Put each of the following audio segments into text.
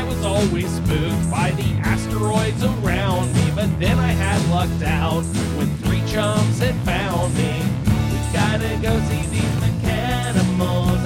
I was always spooked by the asteroids around me, but then I had lucked out when three chumps had found me. We gotta go see these mechanicals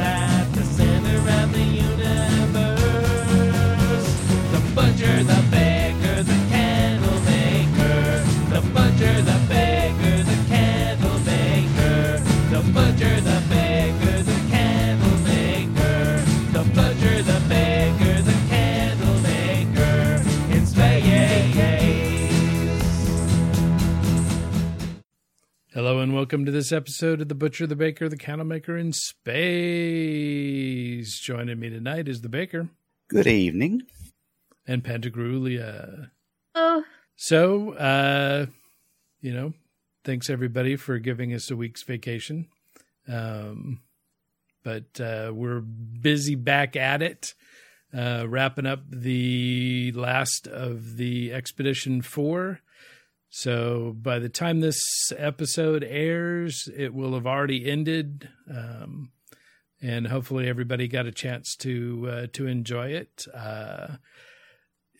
Hello and welcome to this episode of The Butcher, the Baker, the Candle Maker in Space. Joining me tonight is the Baker Good evening. and Pantagruelia. Oh, So, uh, you know, thanks everybody for giving us a week's vacation. Um, but uh, we're busy back at it, uh, wrapping up the last of the Expedition 4. So by the time this episode airs, it will have already ended. Um, and hopefully everybody got a chance to uh, to enjoy it. Uh,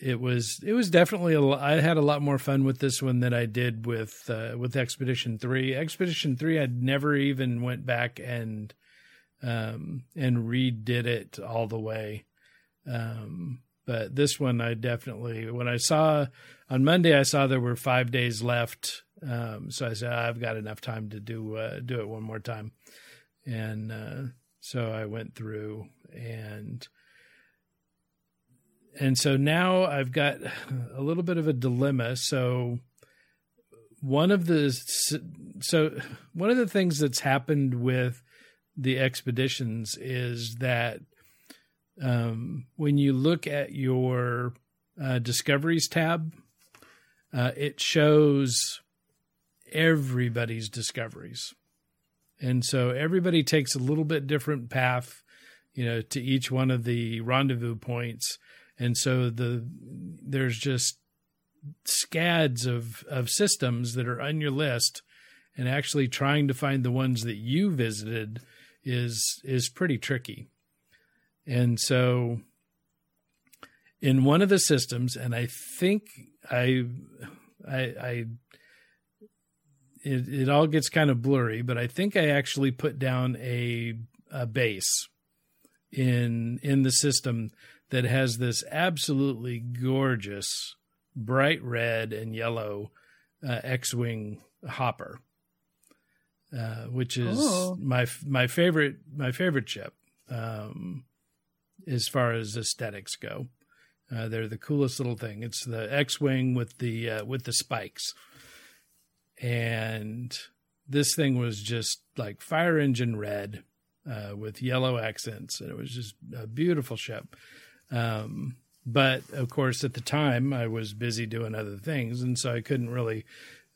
it was it was definitely a I had a lot more fun with this one than I did with uh, with Expedition Three. Expedition Three, I'd never even went back and um, and redid it all the way. Um, but this one, I definitely when I saw on Monday, I saw there were five days left. Um, so I said I've got enough time to do uh, do it one more time, and uh, so I went through and and so now I've got a little bit of a dilemma. So one of the so one of the things that's happened with the expeditions is that um, when you look at your uh, discoveries tab, uh, it shows everybody's discoveries, and so everybody takes a little bit different path, you know, to each one of the rendezvous points. And so the there's just scads of of systems that are on your list. And actually trying to find the ones that you visited is is pretty tricky and so in one of the systems and i think i i i it, it all gets kind of blurry but i think i actually put down a a base in in the system that has this absolutely gorgeous bright red and yellow uh, X-wing hopper, uh, which is Oh. my my favorite my favorite ship um, as far as aesthetics go. Uh, they're the coolest little thing. It's the X-wing with the uh, with the spikes, and this thing was just like fire engine red uh, with yellow accents, and it was just a beautiful ship. Um, but of course, at the time, I was busy doing other things, and so I couldn't really,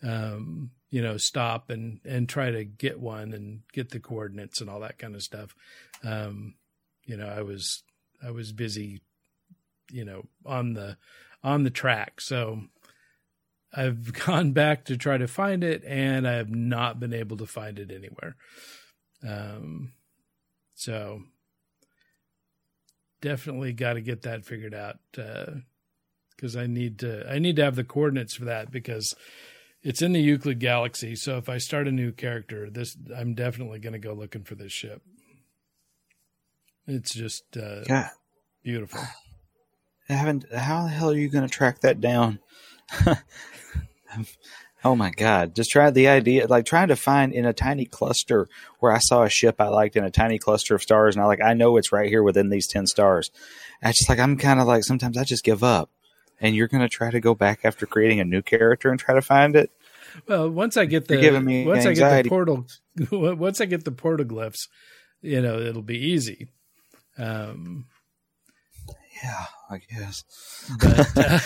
um, you know, stop and and try to get one and get the coordinates and all that kind of stuff. Um, you know, I was I was busy, you know, on the on the track. So I've gone back to try to find it, and I have not been able to find it anywhere. Um, so definitely got to get that figured out because I need to I need to have the coordinates for that because it's in the Euclid galaxy. So if I start a new character, this I'm definitely going to go looking for this ship. It's just uh, God, beautiful. I haven't. How the hell are you going to track that down? oh my God! Just try the idea, like trying to find in a tiny cluster where I saw a ship I liked in a tiny cluster of stars, and I like I know it's right here within these ten stars. I just like I'm kind of like sometimes I just give up. And you're going to try to go back after creating a new character and try to find it. Well, once I get the You're giving me once I get the portal once I get the portoglyphs, you know, it'll be easy. Um, Yeah, I guess. but uh,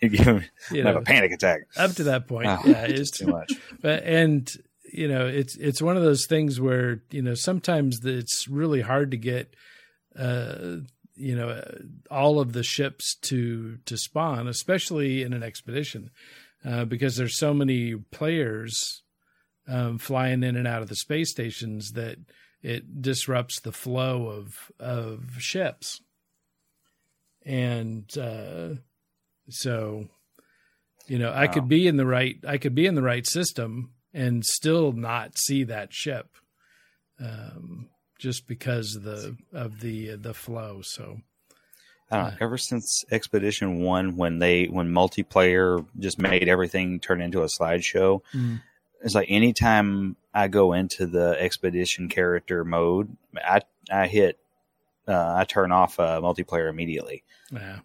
You're giving me you I have a panic attack. up to that point, Oh, yeah, it's Too much. but and you know it's it's one of those things where you know sometimes it's really hard to get uh you know uh, all of the ships to to spawn especially in an expedition uh, because there's so many players um, flying in and out of the space stations that it disrupts the flow of of ships and uh, so you know I could be in the right I could be in the right system and still not see that ship, um, just because of the of the the flow. So I don't know. Ever since Expedition One, when they when multiplayer just made everything turn into a slideshow, it's like anytime I go into the expedition character mode, I I hit uh, I turn off uh, multiplayer immediately. yeah,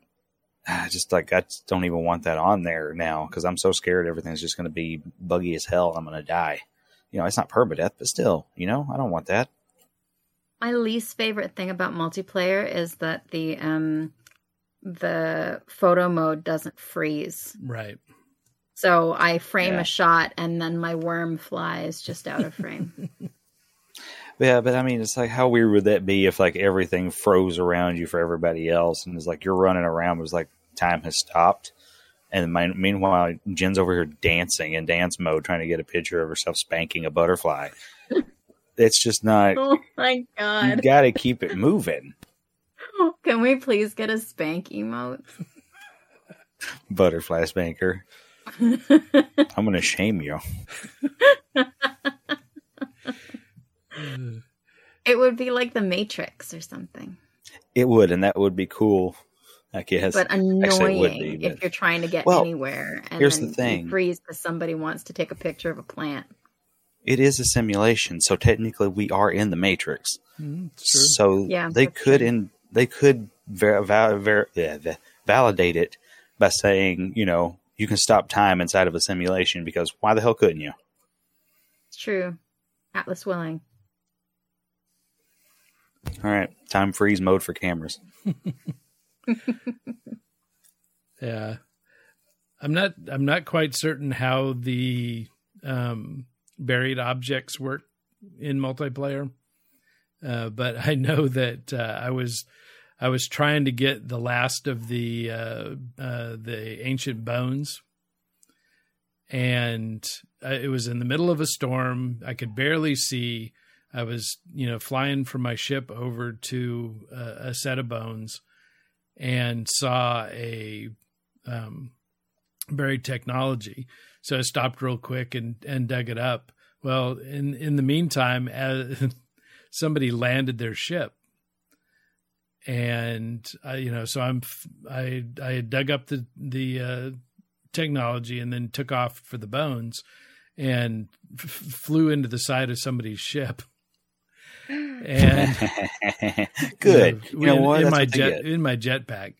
I just like I just don't even want that on there now because I'm so scared everything's just going to be buggy as hell. and I'm going to die. You know, it's not permadeath, but still, you know, I don't want that. My least favorite thing about multiplayer is that the um the photo mode doesn't freeze. right. So I frame Yeah. a shot and then my worm flies just out of frame. Yeah, but I mean, it's like how weird would that be if like everything froze around you for everybody else, and it's like you're running around, but it's like time has stopped, and my, meanwhile Jen's over here dancing in dance mode, trying to get a picture of herself spanking a butterfly. it's just not. oh my god! You got to keep it moving, Can we please get a spank emote? butterfly spanker. I'm gonna shame you. It would be like the Matrix or something. It would, and that would be cool. I guess. but annoying Actually, it would be, but- if you're trying to get Well, anywhere and here's then the thing. you freeze because somebody wants to take a picture of a plant. it is a simulation, so technically we are in the matrix. Mm, true. So Yeah, they could true. in they could ver- val- ver- yeah, validate it by saying, you know, you can stop time inside of a simulation because why the hell couldn't you? It's true. Atlas willing. All right, time freeze mode for cameras. Yeah. I'm not I'm not quite certain how the um, buried objects work in multiplayer. Uh, but I know that uh, I was I was trying to get the last of the uh, uh, the ancient bones, and uh, it was in the middle of a storm. I could barely see. I was you know flying from my ship over to uh, a set of bones, and saw a um, buried technology. So I stopped real quick and, and dug it up. Well, in in the meantime, as somebody landed their ship, and I, you know, so I'm I had dug up the the uh, technology and then took off for the bones, and f- flew into the side of somebody's ship. And Good. you You know in, what? In That's my jet, in my jetpack.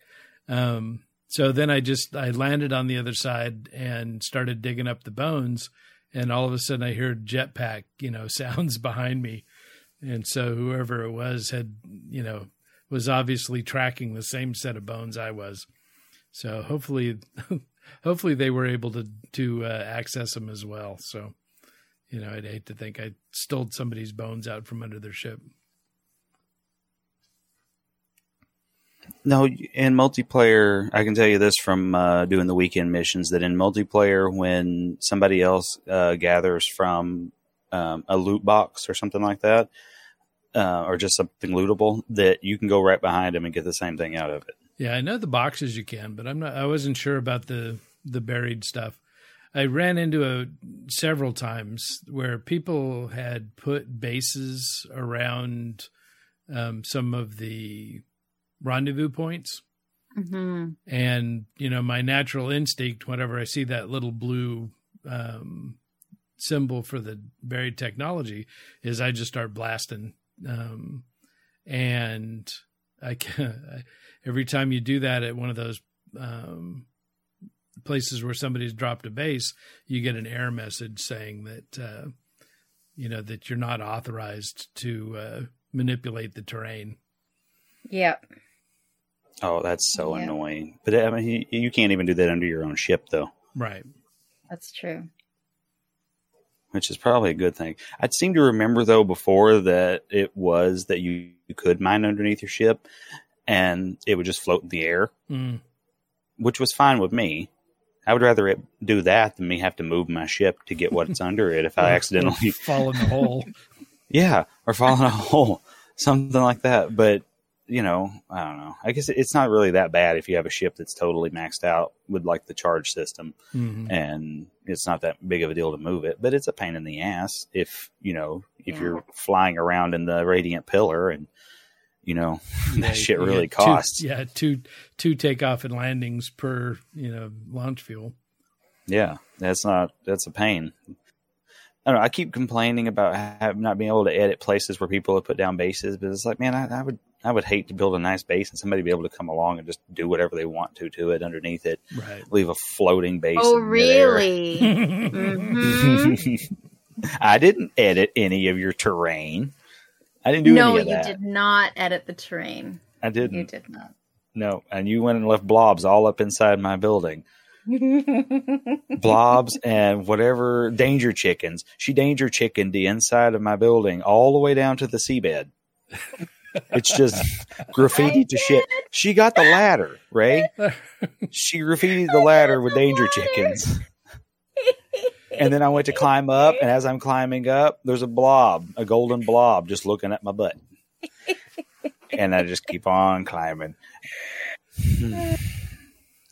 Um, so then I just I landed on the other side and started digging up the bones, and all of a sudden I heard jetpack, you know, sounds behind me, and so whoever it was had, you know, was obviously tracking the same set of bones I was. So hopefully, hopefully they were able to to uh, access them as well. So, you know, I'd hate to think I stole somebody's bones out from under their ship. No, in multiplayer, I can tell you this from uh, doing the weekend missions that in multiplayer, when somebody else uh, gathers from um, a loot box or something like that, uh, or just something lootable, that you can go right behind them and get the same thing out of it. Yeah, I know the boxes you can, but I'm not. I wasn't sure about the the buried stuff. I ran into a several times where people had put bases around um, some of the rendezvous points, hmm and you know my natural instinct whenever I see that little blue um, symbol for the buried technology is I just start blasting, um, and I can, every time you do that at one of those um, places where somebody's dropped a base, you get an error message saying that uh, you know that you're not authorized to uh, manipulate the terrain. Yep. Oh, that's so Yeah. annoying. But I mean, you, you can't even do that under your own ship, though, Right. That's true. Which is probably a good thing. I seem to remember though before that it was that you, you could mine underneath your ship, and it would just float in the air. Mm. which was fine with me. I would rather it do that than me have to move my ship to get what's under it if I accidentally, fall in a hole. yeah, or fall in a hole, something like that. But you know, I don't know. I guess it's not really that bad if you have a ship that's totally maxed out with like the charge system, Mhm. and it's not that big of a deal to move it. But it's a pain in the ass if you know if Yeah. you're flying around in the radiant pillar and you know Yeah, that shit really get two- costs. yeah, two two takeoff and landings per you know launch fuel. Yeah, that's not that's a pain. I don't know. I keep complaining about not being able to edit places where people have put down bases, but it's like, man, I, I would I would hate to build a nice base and somebody be able to come along and just do whatever they want to to it underneath it, Right. leave a floating base. Oh, in midair. really? hmm I didn't edit any of your terrain. I didn't do no, any of that. No, you did not edit the terrain. I didn't. You did not. No, and you went and left blobs all up inside my building. blobs and whatever danger chickens. She danger chickened the inside of my building all the way down to the seabed. It's just graffiti to shit. She got the ladder, Ray. She graffitied the ladder with danger chickens. And then I went to climb up, and as I'm climbing up, there's a blob, a golden blob, just looking at my butt. And I just keep on climbing.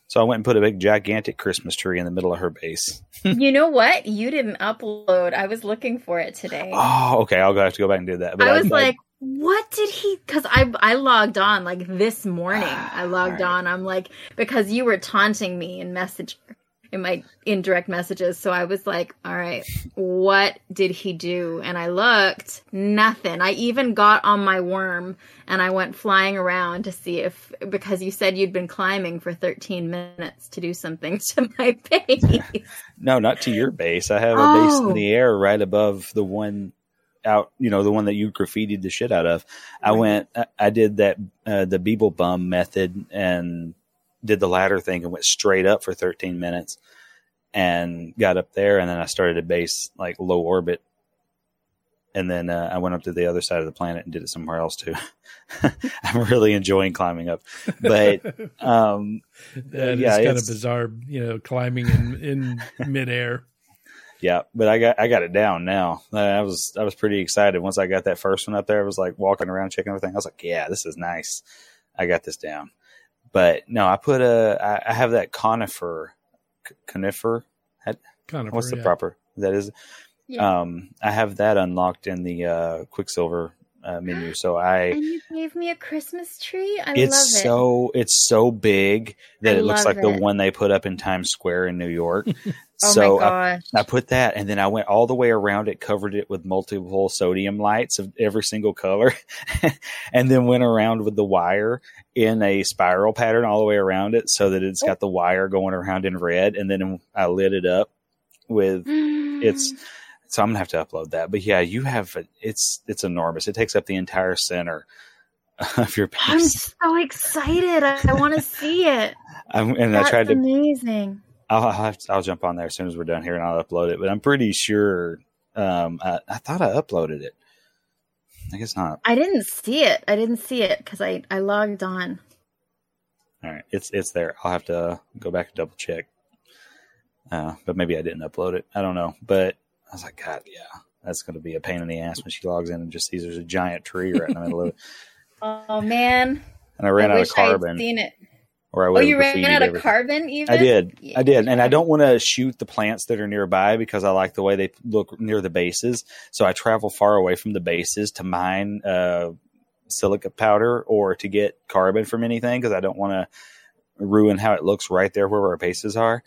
So I went and put a big gigantic Christmas tree in the middle of her base. you know what? You didn't upload. I was looking for it today. Oh, okay. I'll go have to go back and do that. I was like, what did he? Because I I logged on like this morning. Ah, I logged Alright. on. I'm like because you were taunting me in Messenger in my indirect messages. So I was like, all right, what did he do? And I looked, nothing. I even got on my worm and I went flying around to see if because you said you'd been climbing for 13 minutes to do something to my base. no, not to your base. I have a base Oh. in the air right above the one out, you know, the one that you graffitied the shit out of. I went, I- did that, uh, the Beeble bum method and did the ladder thing and went straight up for 13 minutes and got up there. And then I started a base like low orbit. And then uh, I went up to the other side of the planet and did it somewhere else too. I'm really enjoying climbing up, but um, Yeah, kind of bizarre, you know, climbing in in midair. Yeah, but I got I got it down now. I was I was pretty excited once I got that first one up there. I was like walking around checking everything. I was like, yeah, this is nice. I got this down. But no, I put a I, I have that conifer c- conifer. Conifer, What's the yeah. proper that is? Yeah. Um, I have that unlocked in the uh, Quicksilver uh, menu. So I and you gave me a Christmas tree. I it's love it. so it's so big that I it looks love like the one they put up in Times Square in New York. oh so my I. I put that and then I went all the way around it, covered it with multiple sodium lights of every single color, and then went around with the wire in a spiral pattern all the way around it so that it's oh. got the wire going around in red. And then I lit it up with it's mm. so I'm gonna have to upload that. But yeah, you have it's it's enormous. It takes up the entire center of your I'm so excited. I, I want to see it. I'm, and That's I tried to amazing. I'll, I'll, have to, I'll jump on there as soon as we're done here and I'll upload it. But I'm pretty sure. Um, I, I thought I uploaded it. I guess not. I didn't see it. I didn't see it because I, I logged on. All right, it's it's there. I'll have to go back and double check. Uh, but maybe I didn't upload it. I don't know. But I was like, God, yeah, that's going to be a pain in the ass when she logs in and just sees there's a giant tree right in the middle of it. Oh man, And I ran I out of carbon, seen it. Or I Oh, you ran out of everything. carbon. Even I did. Yeah. I did. And I don't want to shoot the plants that are nearby because I like the way they look near the bases. So I travel far away from the bases to mine uh, silica powder or to get carbon from anything because I don't want to ruin how it looks right there where our bases are.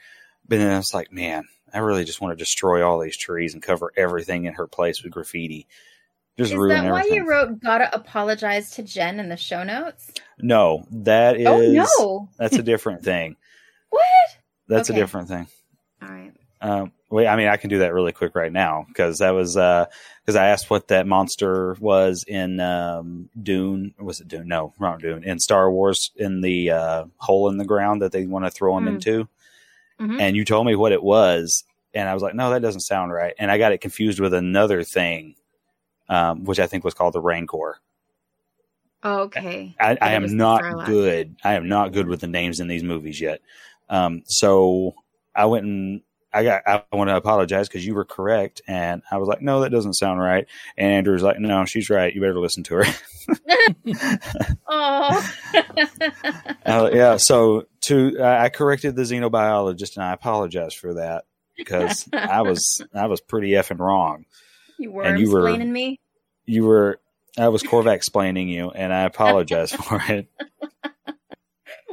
But then I was like, man, I really just want to destroy all these trees and cover everything in her place with graffiti. Just Is that why everything. you wrote "Gotta apologize to Jen" in the show notes? no, that is oh no! that's a different thing. What? That's Okay. a different thing. All right. Um, wait, I mean, I can do that really quick right now because that was because I asked what that monster was in um, Dune. Was it Dune? No, wrong Dune. In Star Wars, in the uh, hole in the ground that they want to throw him Hmm. into, Mhm. and you told me what it was, and I was like, no, that doesn't sound right, and I got it confused with another thing, um, which I think was called the Rancor. Oh, okay. I, I am not good. I am not good with the names in these movies yet. Um, so I went and I got I want to apologize because you were correct, and I was like, no, that doesn't sound right. And Andrew's like, no, she's right. You better listen to her. Oh. Uh, yeah, so to I I corrected the xenobiologist, and I apologize for that because I was I was pretty effing wrong. you were And you were- explaining me. You were I was Korvac explaining you, and I apologize for it.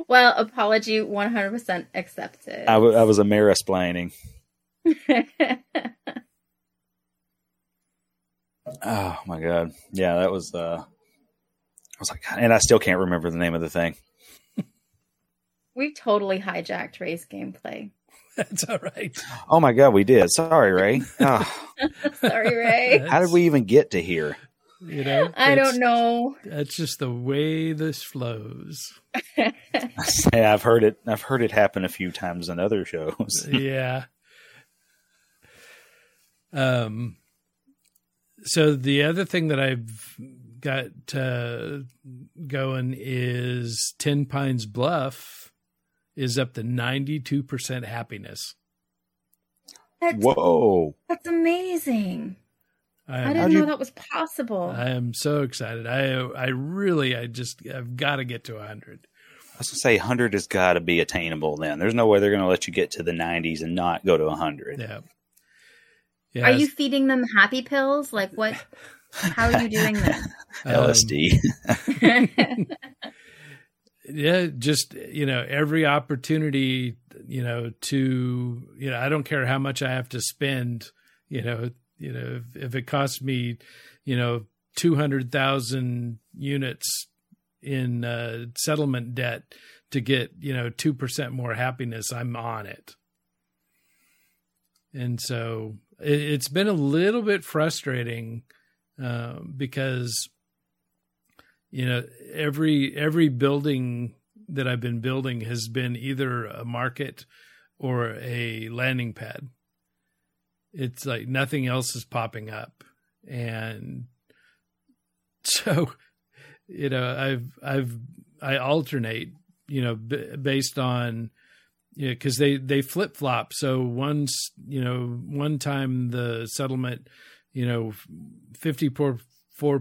Well, apology 100% accepted. I, w- I was a mayor explaining. Oh my god, yeah, that was. uh I was like, and I still can't remember the name of the thing. We've totally hijacked Ray's gameplay. That's all right. Oh my god, we did. Sorry, Ray. Oh, Sorry, Ray. how did we even get to here? You know, I don't know. That's just the way this flows. Yeah, I've heard it. I've heard it happen a few times in other shows. yeah. Um. So the other thing that I've got uh, going is Ten Pines Bluff is up to ninety two percent happiness. That's, Whoa! that's amazing. I I didn't know you- that was possible. I am so excited. I I really I just I've got to get to hundred. I was gonna say hundred has got to be attainable. Then there's no way they're gonna let you get to the 90s and not go to hundred. Yeah. Yeah. Are you feeding them happy pills? Like what? How are you doing that? um, LSD. yeah just you know every opportunity you know to you know i don't care how much i have to spend you know you know if, if it costs me you know 200,000 units in uh, settlement debt to get you know 2% more happiness i'm on it. And so it, it's been a little bit frustrating um, because you know every every building that I've been building has been either a market or a landing pad. It's like nothing else is popping up, and so you know I've I've I alternate you know b- based on you know because they they flip flop. So once you know one time the settlement you know fifty four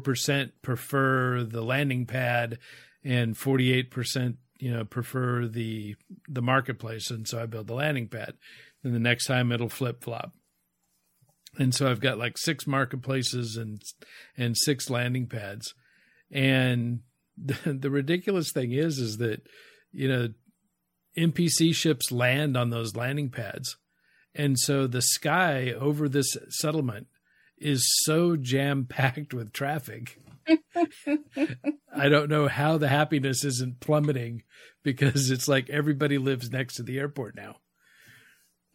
percent prefer the landing pad and 48% you know prefer the the marketplace. And so i build the landing pad. And the next time it'll flip flop and so i've got like six marketplaces and and six landing pads. And the, the ridiculous thing is is that you know npc ships land on those landing pads. And so the sky over this settlement is so jam packed with traffic I don't know how the happiness isn't plummeting because it's like everybody lives next to the airport now.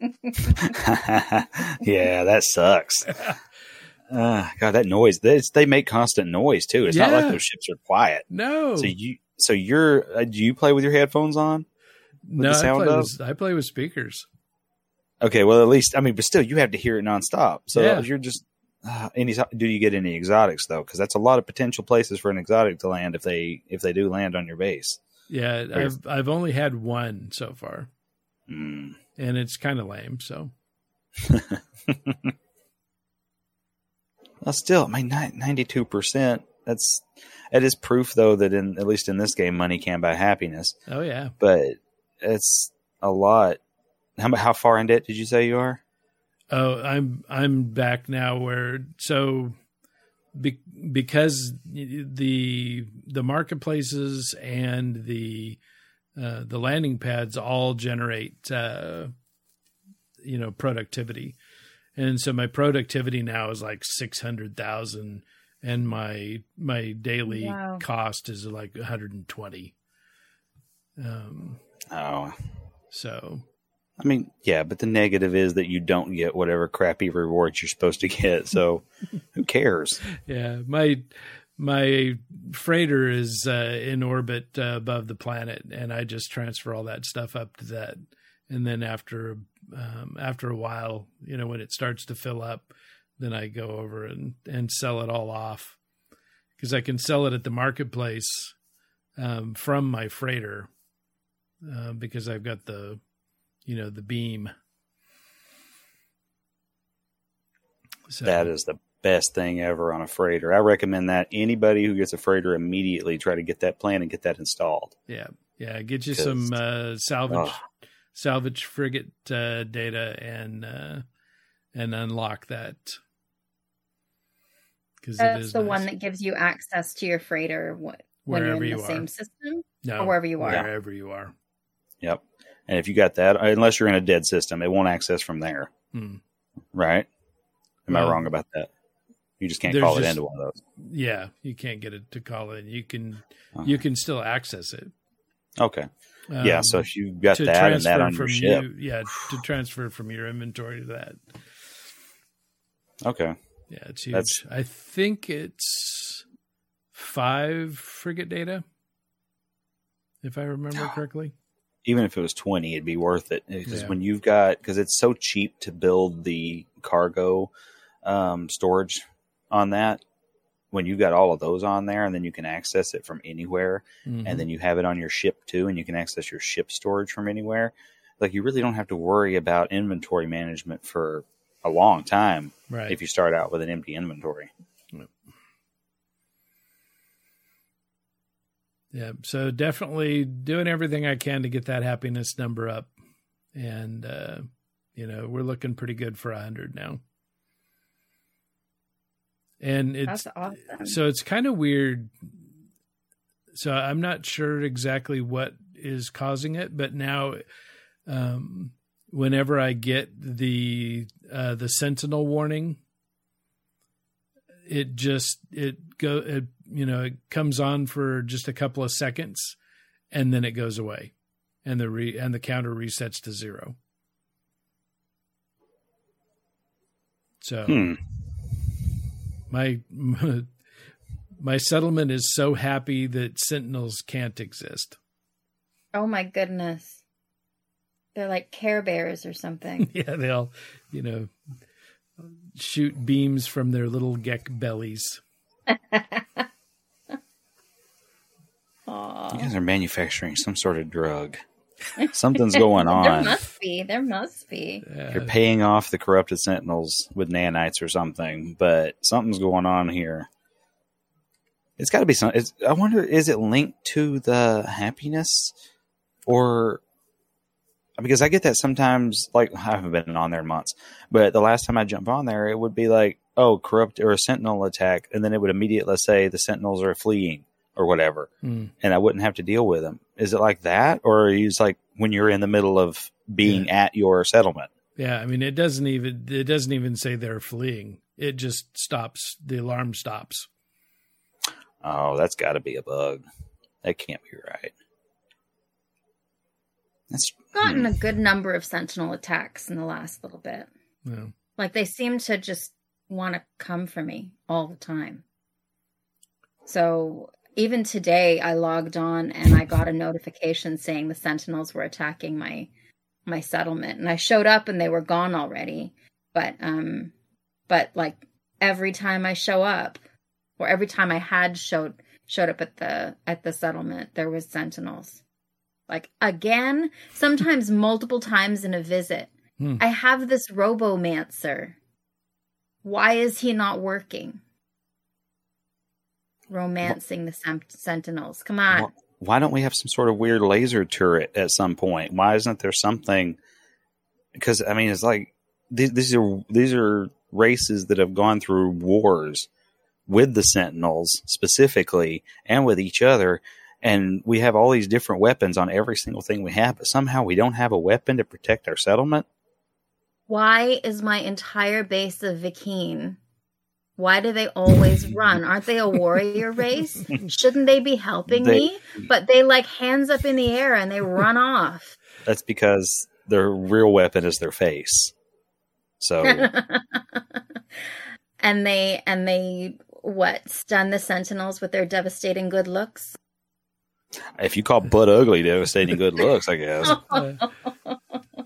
yeah, that sucks. Uh, God, that noise. They, they make constant noise too. It's not like those ships are quiet. No, So you, so you're, uh, do you play with your headphones on? no, the I play, with, I play with speakers. Okay, well at least I mean, but still, you have to hear it nonstop. So Yeah. you're just. Uh, any do you get any exotics though? Because that's a lot of potential places for an exotic to land if they if they do land on your base. Yeah, I've I've only had one so far, Hmm. and it's kind of lame. So Well, still, I mean, ninety-two percent. That's that is proof, though, that in at least in this game, money can buy happiness. oh yeah, But it's a lot. How how far in debt did you say you are? Oh I'm I'm back now. Where so be, because the the marketplaces and the uh, the landing pads all generate uh, you know productivity and so my productivity now is like 600,000 and my my daily Wow. cost is like 120 um Oh, so I mean, yeah, but the negative is that you don't get whatever crappy rewards you're supposed to get. So who cares? yeah my my freighter is uh, in orbit uh, above the planet and i just transfer all that stuff up to that and then after um, after a while you know when it starts to fill up then i go over and and sell it all off because i can sell it at the marketplace um, from my freighter uh, because i've got the you know the beam So, That is the best thing ever on a freighter. I recommend that anybody who gets a freighter immediately try to get that plan and get that installed. yeah, yeah. Get you some uh, salvage Oh. salvage frigate uh, data and uh, and unlock that because That's is the nice. one that gives you access to your freighter wh- when you're in you the are. same system no, or wherever you are. wherever you are. Yep. And if you got that, unless you're in a dead system, it won't access from there. Hmm. Right? Am Well, I wrong about that? You just can't call it into one of those. Yeah, you can't get it to call in. You can Uh-huh. you can still access it. Okay. yeah. Um, So if you've got that and that on your ship. you, yeah, to transfer from your inventory to that. Okay. Yeah, it's huge. That's- I think it's five frigate data, if I remember correctly. Even if it was 20, it'd be worth it. Because Yeah. when you've got, because it's so cheap to build the cargo um, storage on that, when you've got all of those on there and then you can access it from anywhere Mhm. and then you have it on your ship too and you can access your ship storage from anywhere like you really don't have to worry about inventory management for a long time right. if you start out with an empty inventory Yeah, so definitely doing everything I can to get that happiness number up, and uh, you know we're looking pretty good for a hundred now. And it's That's awesome. so it's kind of weird. So I'm not sure exactly what is causing it, but now, um, whenever I get the uh, the Sentinel warning, it just it go it you know it comes on for just a couple of seconds, and then it goes away, and the re and the counter resets to zero. So hmm. my my settlement is so happy that sentinels can't exist. oh my goodness. They're like Care Bears or something. yeah, they'll you know, shoot beams from their little Gek bellies. you guys are manufacturing some sort of drug something's going on. There must be. There must be. you're Uh, paying off the corrupted sentinels with nanites or something but something's going on here it's got to be some it's, i wonder is it linked to the happiness or because i get that sometimes like i haven't been on there in months but the last time i jump on there it would be like oh corrupt or a sentinel attack and then it would immediately say the sentinels are fleeing or whatever hmm. and i wouldn't have to deal with them is it like that or are you just like when you're in the middle of being at your settlement Yeah, I mean it doesn't even it doesn't even say they're fleeing. It just stops. The alarm stops. Oh, that's got to be a bug. That can't be right. That's Gotten hmm. a good number of Sentinel attacks in the last little bit. Yeah. Like they seem to just want to come for me all the time. So even today I logged on and I got a notification saying the sentinels were attacking my my settlement and I showed up and they were gone already. But um but like every time I show up or every time I had showed showed up at the at the settlement there was sentinels. Like again, sometimes multiple times in a visit. Hmm. I have this robomancer. Why is he not working? Romancing the sentinels. Come on. Wh- Why don't we have some sort of weird laser turret at some point? Why isn't there something? Because I mean, it's like these, these are these are races that have gone through wars with the Sentinels specifically, and with each other, and we have all these different weapons on every single thing we have, but somehow we don't have a weapon to protect our settlement. Why is my entire base of Vy'keen? Why do they always run? Aren't they a warrior race? Shouldn't they be helping They- me? But they like hands up in the air and they run off. That's because their real weapon is their face. So and they and they what stun the sentinels with their devastating good looks. if you call butt ugly devastating good looks, I guess.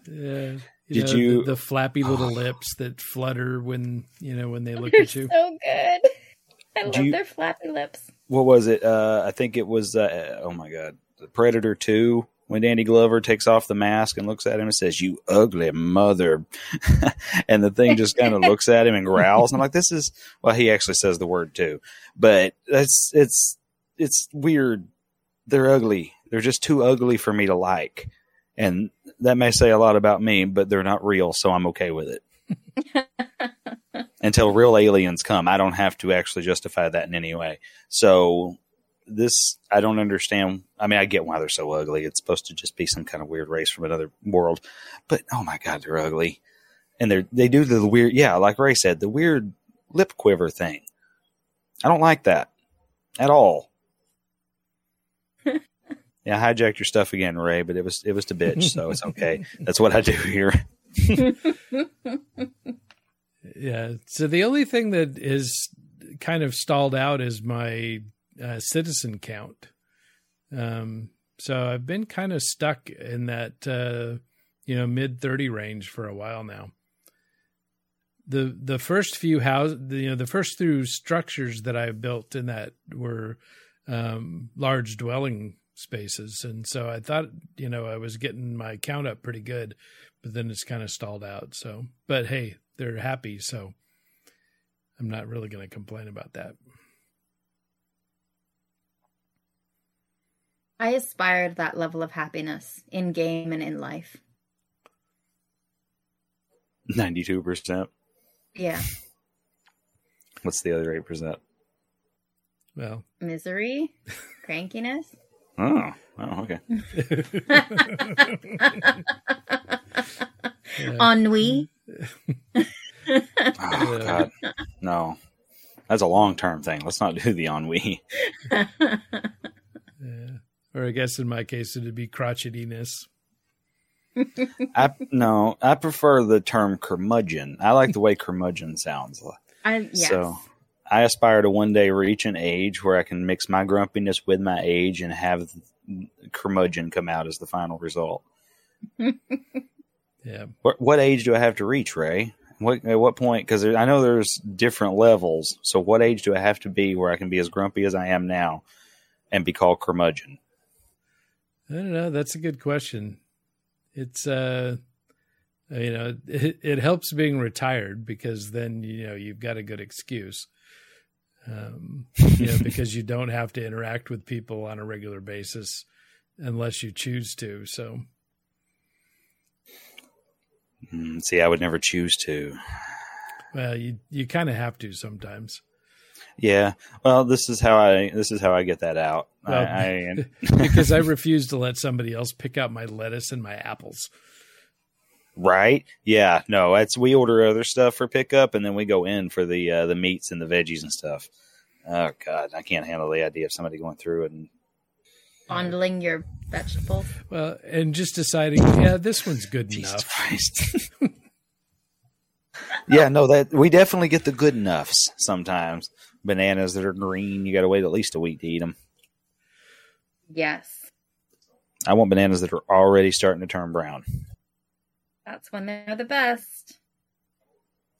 Uh, yeah. Did know, you- the, the flappy little lips that flutter when you know when they look at you? so good. I love you- their flappy lips. what was it? Uh, I think it was. Uh, oh my god, the Predator Two, when Danny Glover takes off the mask and looks at him and says, "You ugly mother," and the thing just kind of looks at him and growls. And I'm like, "This is." Well, he actually says the word too, but that's it's it's weird. They're ugly. They're just too ugly for me to like, and that may say a lot about me, but they're not real, so I'm okay with it. Until real aliens come, I don't have to actually justify that in any way. So this I don't understand. I mean, I get why they're so ugly. It's supposed to just be some kind of weird race from another world, but oh my god, they're ugly, and they they do the weird, yeah, like Ray said, the weird lip quiver thing. I don't like that at all. Yeah, I hijacked your stuff again, Ray, but it was it was to bitch, so it's okay. That's what I do here. Yeah. So the only thing that is kind of stalled out is my uh, citizen count. Um, so I've been kind of stuck in that, uh, you know, mid 30 range for a while now. The the first few houses, you know, the first few structures that I built in that were um, large dwelling spaces, and so I thought, you know, I was getting my count up pretty good, but then it's kind of stalled out. So, but hey, they're happy, so I'm not really going to complain about that. I aspired that level of happiness in game and in life. Ninety two percent. Yeah. What's the other eight percent? Well, Misery, crankiness. Oh, oh, okay. yeah. Ennui. Oh God, no. That's a long term thing. Let's not do the ennui. Yeah. Or I guess in my case, it'd be crotchetiness. I no, I prefer the term curmudgeon. I like the way curmudgeon sounds. I, yes. So I aspire to one day reach an age where I can mix my grumpiness with my age and have curmudgeon come out as the final result. Yeah. What what age do I have to reach, Ray? What at what point? Because I know there's different levels. So what age do I have to be where I can be as grumpy as I am now, and be called curmudgeon? I don't know. That's a good question. It's uh, you know, it, it helps being retired because then you know you've got a good excuse. Um, you know, because you don't have to interact with people on a regular basis unless you choose to. So Mm, see, I would never choose to. well, you you kind of have to sometimes. Yeah. Well, this is how I this is how I get that out. Well, I, I because I refuse to let somebody else pick out my lettuce and my apples. Right? Yeah. No, it's we order other stuff for pickup, and then we go in for the uh, the meats and the veggies and stuff. Oh God, I can't handle the idea of somebody going through and Fondling your vegetables. Well, and just deciding, yeah, this one's good Jesus enough. Christ. yeah, no, that we definitely get the good enoughs sometimes. Bananas that are green, you got to wait at least a week to eat them. Yes. I want bananas that are already starting to turn brown. That's when they're the best.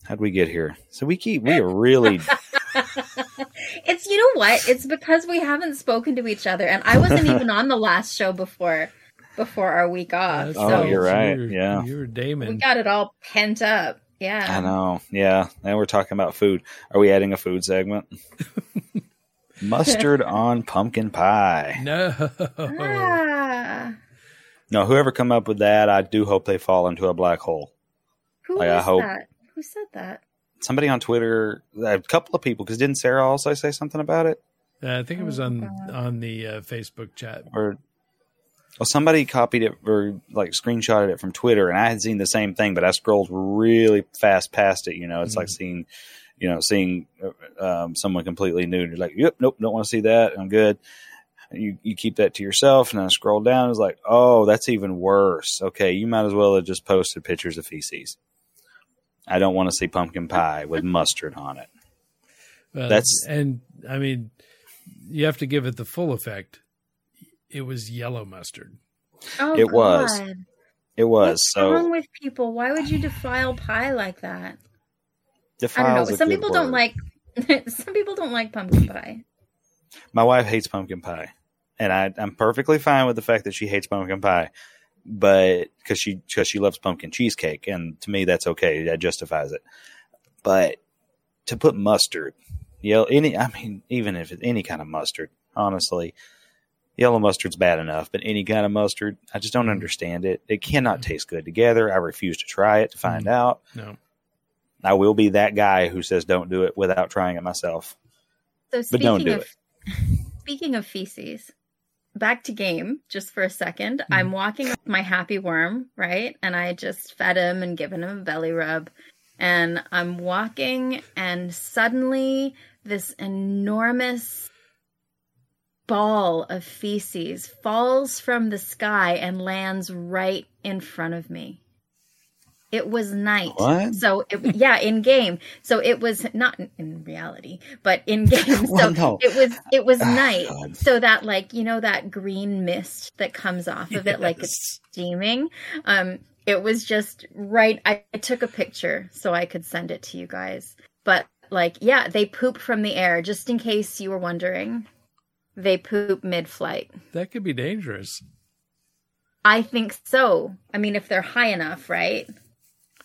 How'd we get here? So we keep we are really it's you know what? It's because we haven't spoken to each other, and I wasn't even on the last show before before our week off. That's Oh, you're right. You're, Yeah. you're Damon. we got it all pent up. Yeah. I know. Yeah. Now we're talking about food. Are we adding a food segment? Mustard on pumpkin pie. No. Ah, No, whoever come up with that, I do hope they fall into a black hole. who Like, I hope- that? Who said that? Somebody on Twitter, a couple of people, because didn't Sarah also say something about it? Uh, I think it was Oh, on God. on the uh, Facebook chat. Or well, somebody copied it or like screenshotted it from Twitter, and I had seen the same thing, but I scrolled really fast past it. You know, it's like seeing, you know, seeing uh, um, someone completely new. You're like, yep, nope, don't want to see that. I'm good. You you keep that to yourself, and then I scroll down. It's like, oh, that's even worse. Okay, you might as well have just posted pictures of feces. I don't want to see pumpkin pie with mustard on it. Uh, That's- and I mean, you have to give it the full effect. It was yellow mustard. Oh, It was. It was What's so. wrong with people? Why would you defile pie like that? I don't know. Some good people don't like. some people don't like pumpkin pie. My wife hates pumpkin pie, and I, I'm perfectly fine with the fact that she hates pumpkin pie, but because she because she loves pumpkin cheesecake, and to me that's okay. That justifies it. But to put mustard, yellow any, I mean, even if it's any kind of mustard, honestly, yellow mustard's bad enough, but any kind of mustard, I just don't understand it. It cannot mm-hmm. taste good together. I refuse to try it to find mm-hmm. out. No. I will be that guy who says don't do it without trying it myself. So But don't do of speaking of feces, back to game just for a 2nd Mm-hmm. I'm walking with my happy worm, right? And I just fed him and given him a belly rub. And I'm walking and suddenly this enormous ball of feces falls from the sky and lands right in front of me. It was night. What? So it, yeah, in game. So it was not in- in reality, but in game. So Well, no. it was it was Ah, night. God. So that like you know that green mist that comes off of it, like it's steaming. Um, it was just right. I, I took a picture so I could send it to you guys. But like, yeah, they poop from the air. Just in case you were wondering, they poop mid-flight. That could be dangerous. I think so. I mean, if they're high enough, right?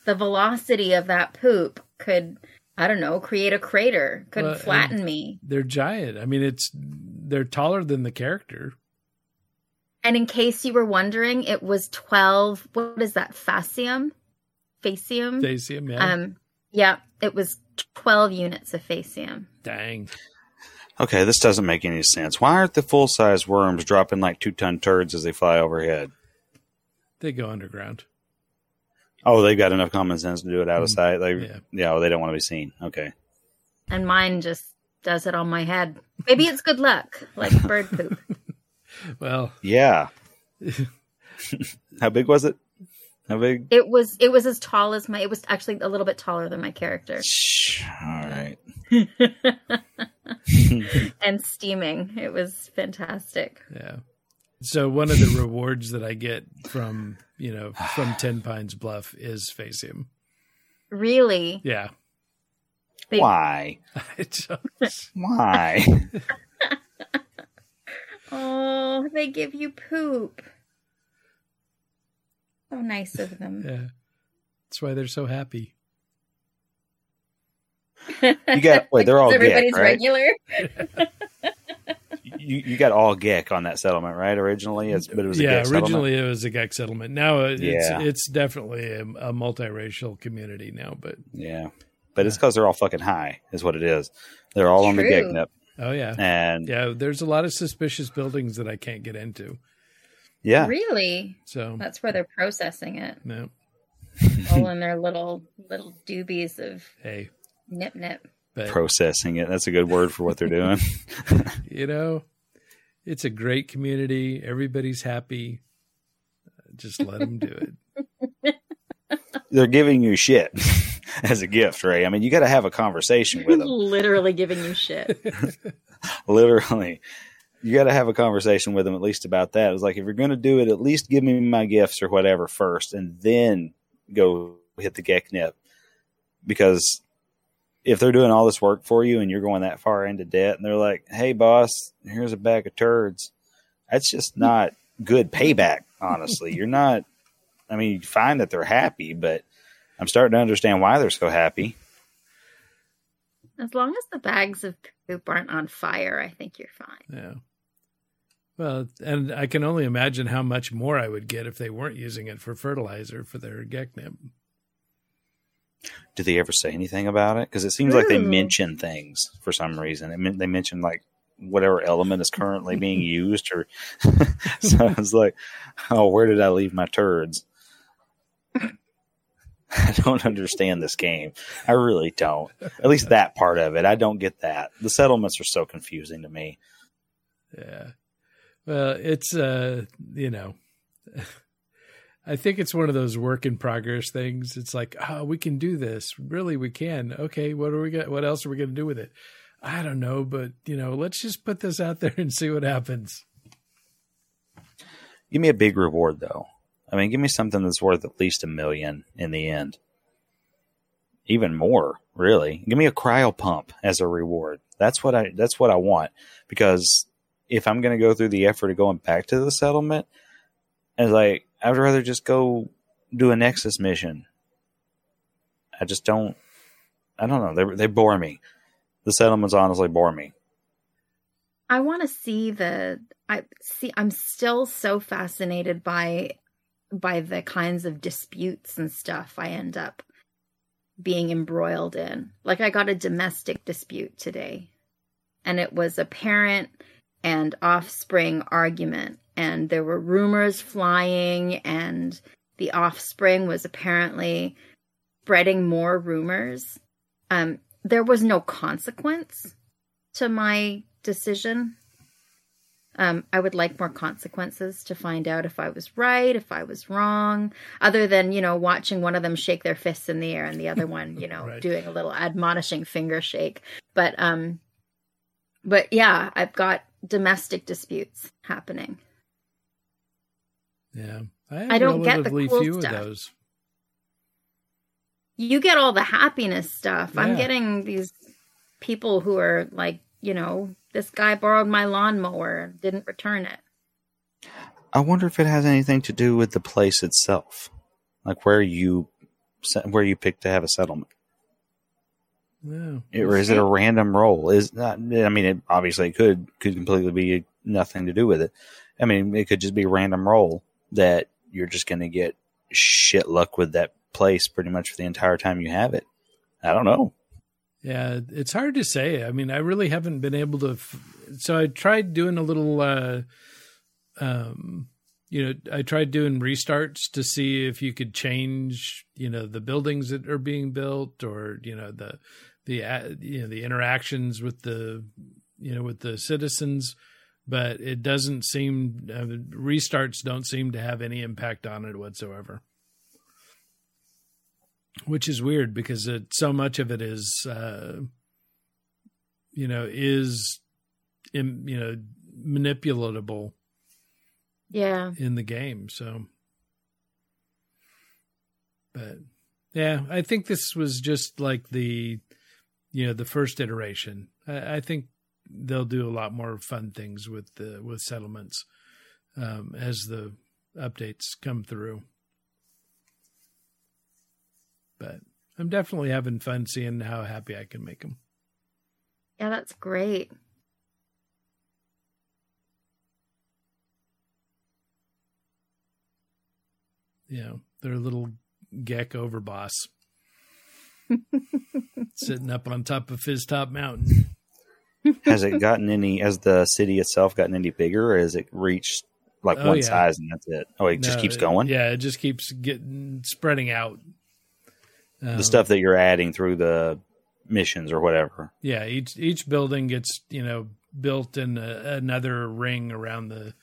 The velocity of that poop could, I don't know, create a crater, could Well, flatten me. They're giant. I mean, it's they're taller than the character. And in case you were wondering, it was 12, what is that, fascium? Faecium? They see them, yeah. Um, yeah, it was 12 units of faecium. Dang. Okay, this doesn't make any sense. Why aren't the full size worms dropping like two ton turds as they fly overhead? They go underground. Oh, they've got enough common sense to do it out of Mm, sight. They, yeah. yeah, well, they don't want to be seen. Okay. And mine just does it on my head. Maybe it's good luck, like bird poop. Well, Yeah. How big was it? How big? It was it was as tall as my it was actually a little bit taller than my character. Shh. All right. and steaming. It was fantastic. yeah. So one of the rewards that I get from you know from Ten Pines Bluff is Faecium. Really? Yeah. They- Why? I don't- Why? Oh, they give you poop. So nice of them. yeah. That's why they're so happy. You got wait. They're all Gek, everybody's right? regular. You you got all Gek on that settlement, right? Originally, it's, but it was a yeah, Gek settlement? originally it was a Gek settlement. Now it's Yeah. it's definitely a, a multiracial community now. But Yeah, but it's because they're all fucking high, is what it is. They're all on the True. Gek nip, oh yeah, and yeah, yeah. There's a lot of suspicious buildings that I can't get into. Yeah, really? So That's where they're processing it. no, All in their little little doobies of hey, nip nip. but processing it. That's a good word for what they're doing. you know, it's a great community. Everybody's happy. Just let them do it. they're giving you shit as a gift, Ray. I mean, you got to have a conversation with them. Literally giving you shit. Literally, you got to have a conversation with them at least about that. It's like if you're going to do it, at least give me my gifts or whatever first, and then go hit the Gek nip. Because if they're doing all this work for you and you're going that far into debt, and they're like, "Hey, boss, here's a bag of turds," that's just not good payback. Honestly, you're not. I mean, you find that they're happy, but I'm starting to understand why they're so happy. As long as the bags of poop aren't on fire, I think you're fine. Yeah. Well, and I can only imagine how much more I would get if they weren't using it for fertilizer for their Geknip. Do they ever say anything about it? Because it seems like they mention things for some reason. I mean, they mention like whatever element is currently being used, or so I was like, "Oh, where did I leave my turds?" I don't understand this game. I really don't. At least that part of it, I don't get that. The settlements are so confusing to me. Yeah. Well, it's uh, you know, I think it's one of those work in progress things. It's like, oh, we can do this. Really, we can. Okay, what are we going what else are we going to do with it? I don't know, but you know, let's just put this out there and see what happens. Give me a big reward, though. I mean, give me something that's worth at least a million in the end. Even more, really. Give me a cryo pump as a reward. That's what I. That's what I want because if I'm going to go through the effort of going back to the settlement, it's like I'd rather just go do a Nexus mission. I just don't. I don't know. They they bore me. The settlements honestly bore me. I want to see the I see I'm still so fascinated by by the kinds of disputes and stuff I end up being embroiled in. Like I got a domestic dispute today and it was a parent and offspring argument and there were rumors flying and the offspring was apparently spreading more rumors. Um there was no consequence to my decision. Um, I would like more consequences to find out if I was right, if I was wrong, other than, you know, watching one of them shake their fists in the air and the other one, you know, Right. doing a little admonishing finger shake. But, um, but yeah, I've got domestic disputes happening. Yeah, I, have I don't get the cool few stuff. of those. You get all the happiness stuff. I'm getting these people who are like, you know, this guy borrowed my lawnmower, didn't return it. I wonder if it has anything to do with the place itself, like where you se- where you pick to have a settlement, Yeah, or is it a random roll? Is not, I mean, it obviously it could could completely be nothing to do with it. I mean, it could just be a random roll that you're just going to get shit luck with that place pretty much for the entire time you have it. I don't know. Yeah, it's hard to say. I mean, I really haven't been able to. F- so I tried doing a little, uh, um, you know, I tried doing restarts to see if you could change, you know, the buildings that are being built, or you know, the the uh, you know the interactions with the you know with the citizens. But it doesn't seem uh, restarts don't seem to have any impact on it whatsoever. Which is weird because it, so much of it is uh, you know is im, you know manipulatable Yeah. in the game so. But yeah i think this was just like the you know the first iteration. I, I think they'll do a lot more fun things with the with settlements um, as the updates come through. But i'm definitely having fun seeing how happy i can make them Yeah, that's great. know their little Gek overboss. Sitting up on top of his top mountain Has it gotten any? Has the city itself gotten any bigger, or has it reached like Oh, one yeah. size and that's it? Oh, it just No, keeps it- going. yeah it just keeps getting spreading out Um, The stuff that you're adding through the missions or whatever. yeah each each building gets you know built in a, another ring around the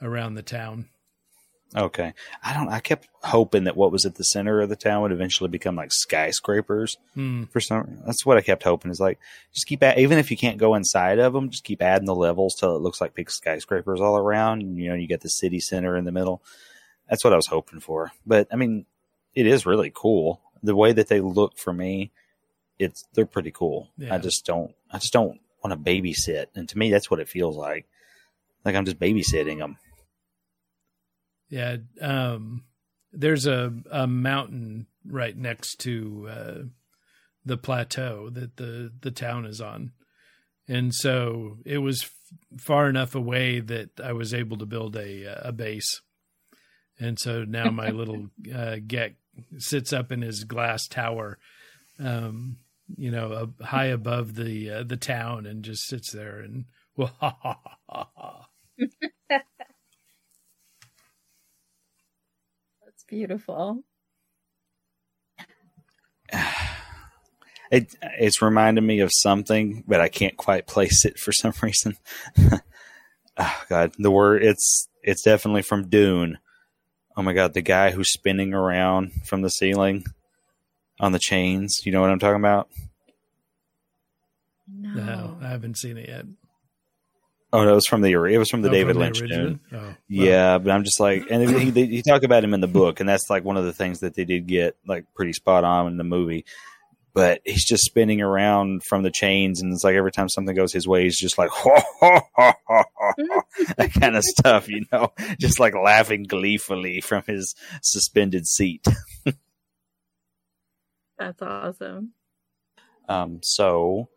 around the town Okay. I don't. I kept hoping that what was at the center of the town would eventually become like skyscrapers. Hmm. For some, that's what I kept hoping. Is like just keep at, even if you can't go inside of them, just keep adding the levels till it looks like big skyscrapers all around. And, you know, you get the city center in the middle. That's what I was hoping for. But I mean, it is really cool. The way that they look for me, it's they're pretty cool. Yeah. I just don't. I just don't want to babysit, and to me, that's what it feels like. Like I'm just babysitting them. Yeah, um, there's a a mountain right next to uh, the plateau that the the town is on, and so it was f- far enough away that I was able to build a a base, and so now my little uh, Gek sits up in his glass tower, um, you know, uh, high above the uh, the town, and just sits there and. That's beautiful. It it's reminded me of something, but I can't quite place it for some reason. oh God, the word it's it's definitely from Dune. Oh my God, the guy who's spinning around from the ceiling on the chains. You know what I'm talking about? No. no, I haven't seen it yet. Oh, no, it was from the it was from the Oh, David from Lynch original? Dune. Oh, well, Yeah, but I'm just like, and he, they, he talk about him in the book, and that's like one of the things that they did get like pretty spot on in the movie. but he's just spinning around from the chains, and it's like every time something goes his way, he's just like ho, ho, ho, ho, ho, that kind of stuff, you know, just like laughing gleefully from his suspended seat. That's awesome. Um, so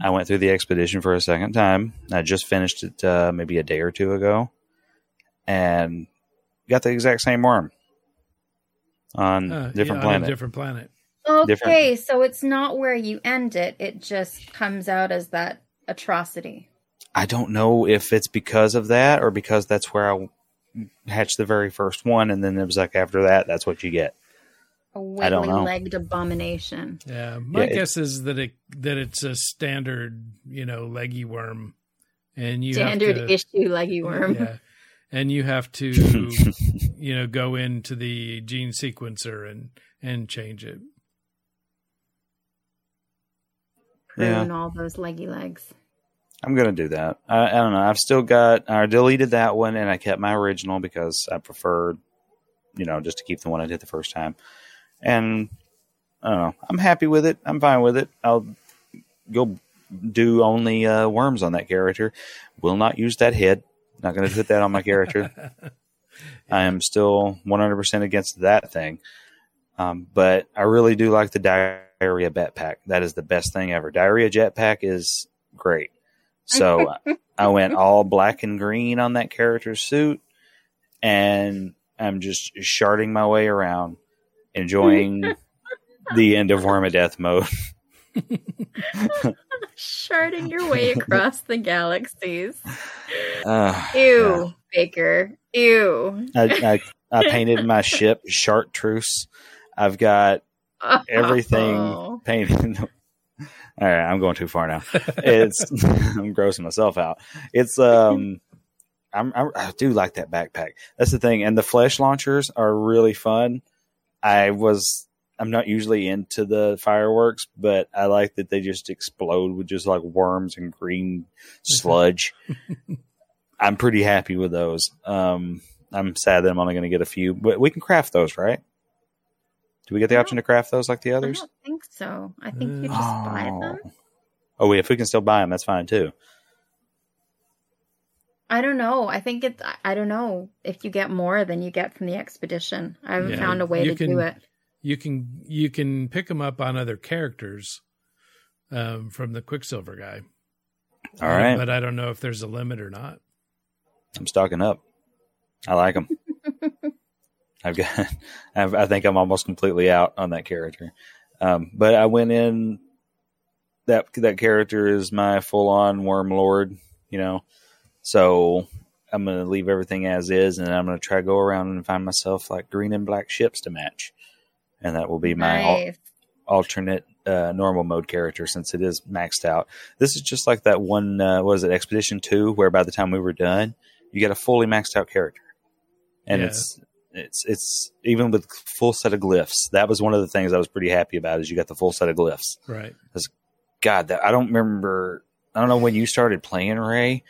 I went through the expedition for a second time. I just finished it uh, maybe a day or two ago, and got the exact same worm on Uh, different yeah, on a planet. different planet. Okay, Different. so it's not where you end it; it just comes out as that atrocity. I don't know if it's because of that or because that's where I hatched the very first one, and then it was like after that, that's what you get. A I don't wiggly know. legged abomination. Yeah, my it- guess is that it that it's a standard, you know, leggy worm, and you Standard have to, issue leggy worm. Yeah, and you have to, you know, go into the gene sequencer and and change it. Yeah. Prune all those leggy legs. I'm gonna do that. I, I don't know. I've still got. I deleted that one, and I kept my original because I preferred, you know, just to keep the one I did the first time. And I don't know. I'm happy with it. I'm fine with it. I'll go do only uh, worms on that character. Will not use that head. Not going to put that on my character. I am still 100% against that thing. Um, but I really do like the diarrhea jetpack. That is the best thing ever. Diarrhea jetpack is great. So I went all black and green on that character's suit, and I'm just sharding my way around, enjoying the end of Wormadeath mode. Sharding your way across the galaxies. Uh, Ew, Baker. Ew. I, I, I painted my ship Chartreuse. I've got everything Oh. painted. All right, I'm going too far now. It's I'm grossing myself out. It's um, I'm, I'm I do like that backpack. That's the thing, and the flesh launchers are really fun. I was I'm not usually into the fireworks, but I like that they just explode with just like worms and green sludge. I'm pretty happy with those. Um, I'm sad that I'm only going to get a few, but we can craft those, right? Do we get the option to craft those like the others? I don't think so. I think you just buy them. Oh, if we can still buy them, that's fine too. I don't know. I think it's. I- I don't know if you get more than you get from the expedition. I haven't Yeah, found a way you to can- do it. You can you can pick them up on other characters um, from the Quicksilver guy. All right, but I don't know if there's a limit or not. I'm stocking up. I like them. I've got. I've, I think I'm almost completely out on that character, um, but I went in. That that character is my full on worm lord, you know. So I'm gonna leave everything as is, and I'm gonna try to go around and find myself like green and black ships to match, and that will be my al- alternate uh, normal mode character since it is maxed out. This is just like that one. Uh, what was it Expedition Two, where by the time we were done, you get a fully maxed out character, and Yeah. it's it's it's even with full set of glyphs. That was one of the things I was pretty happy about. Is you got the full set of glyphs. Right. God, that I don't remember. I don't know when you started playing Ray,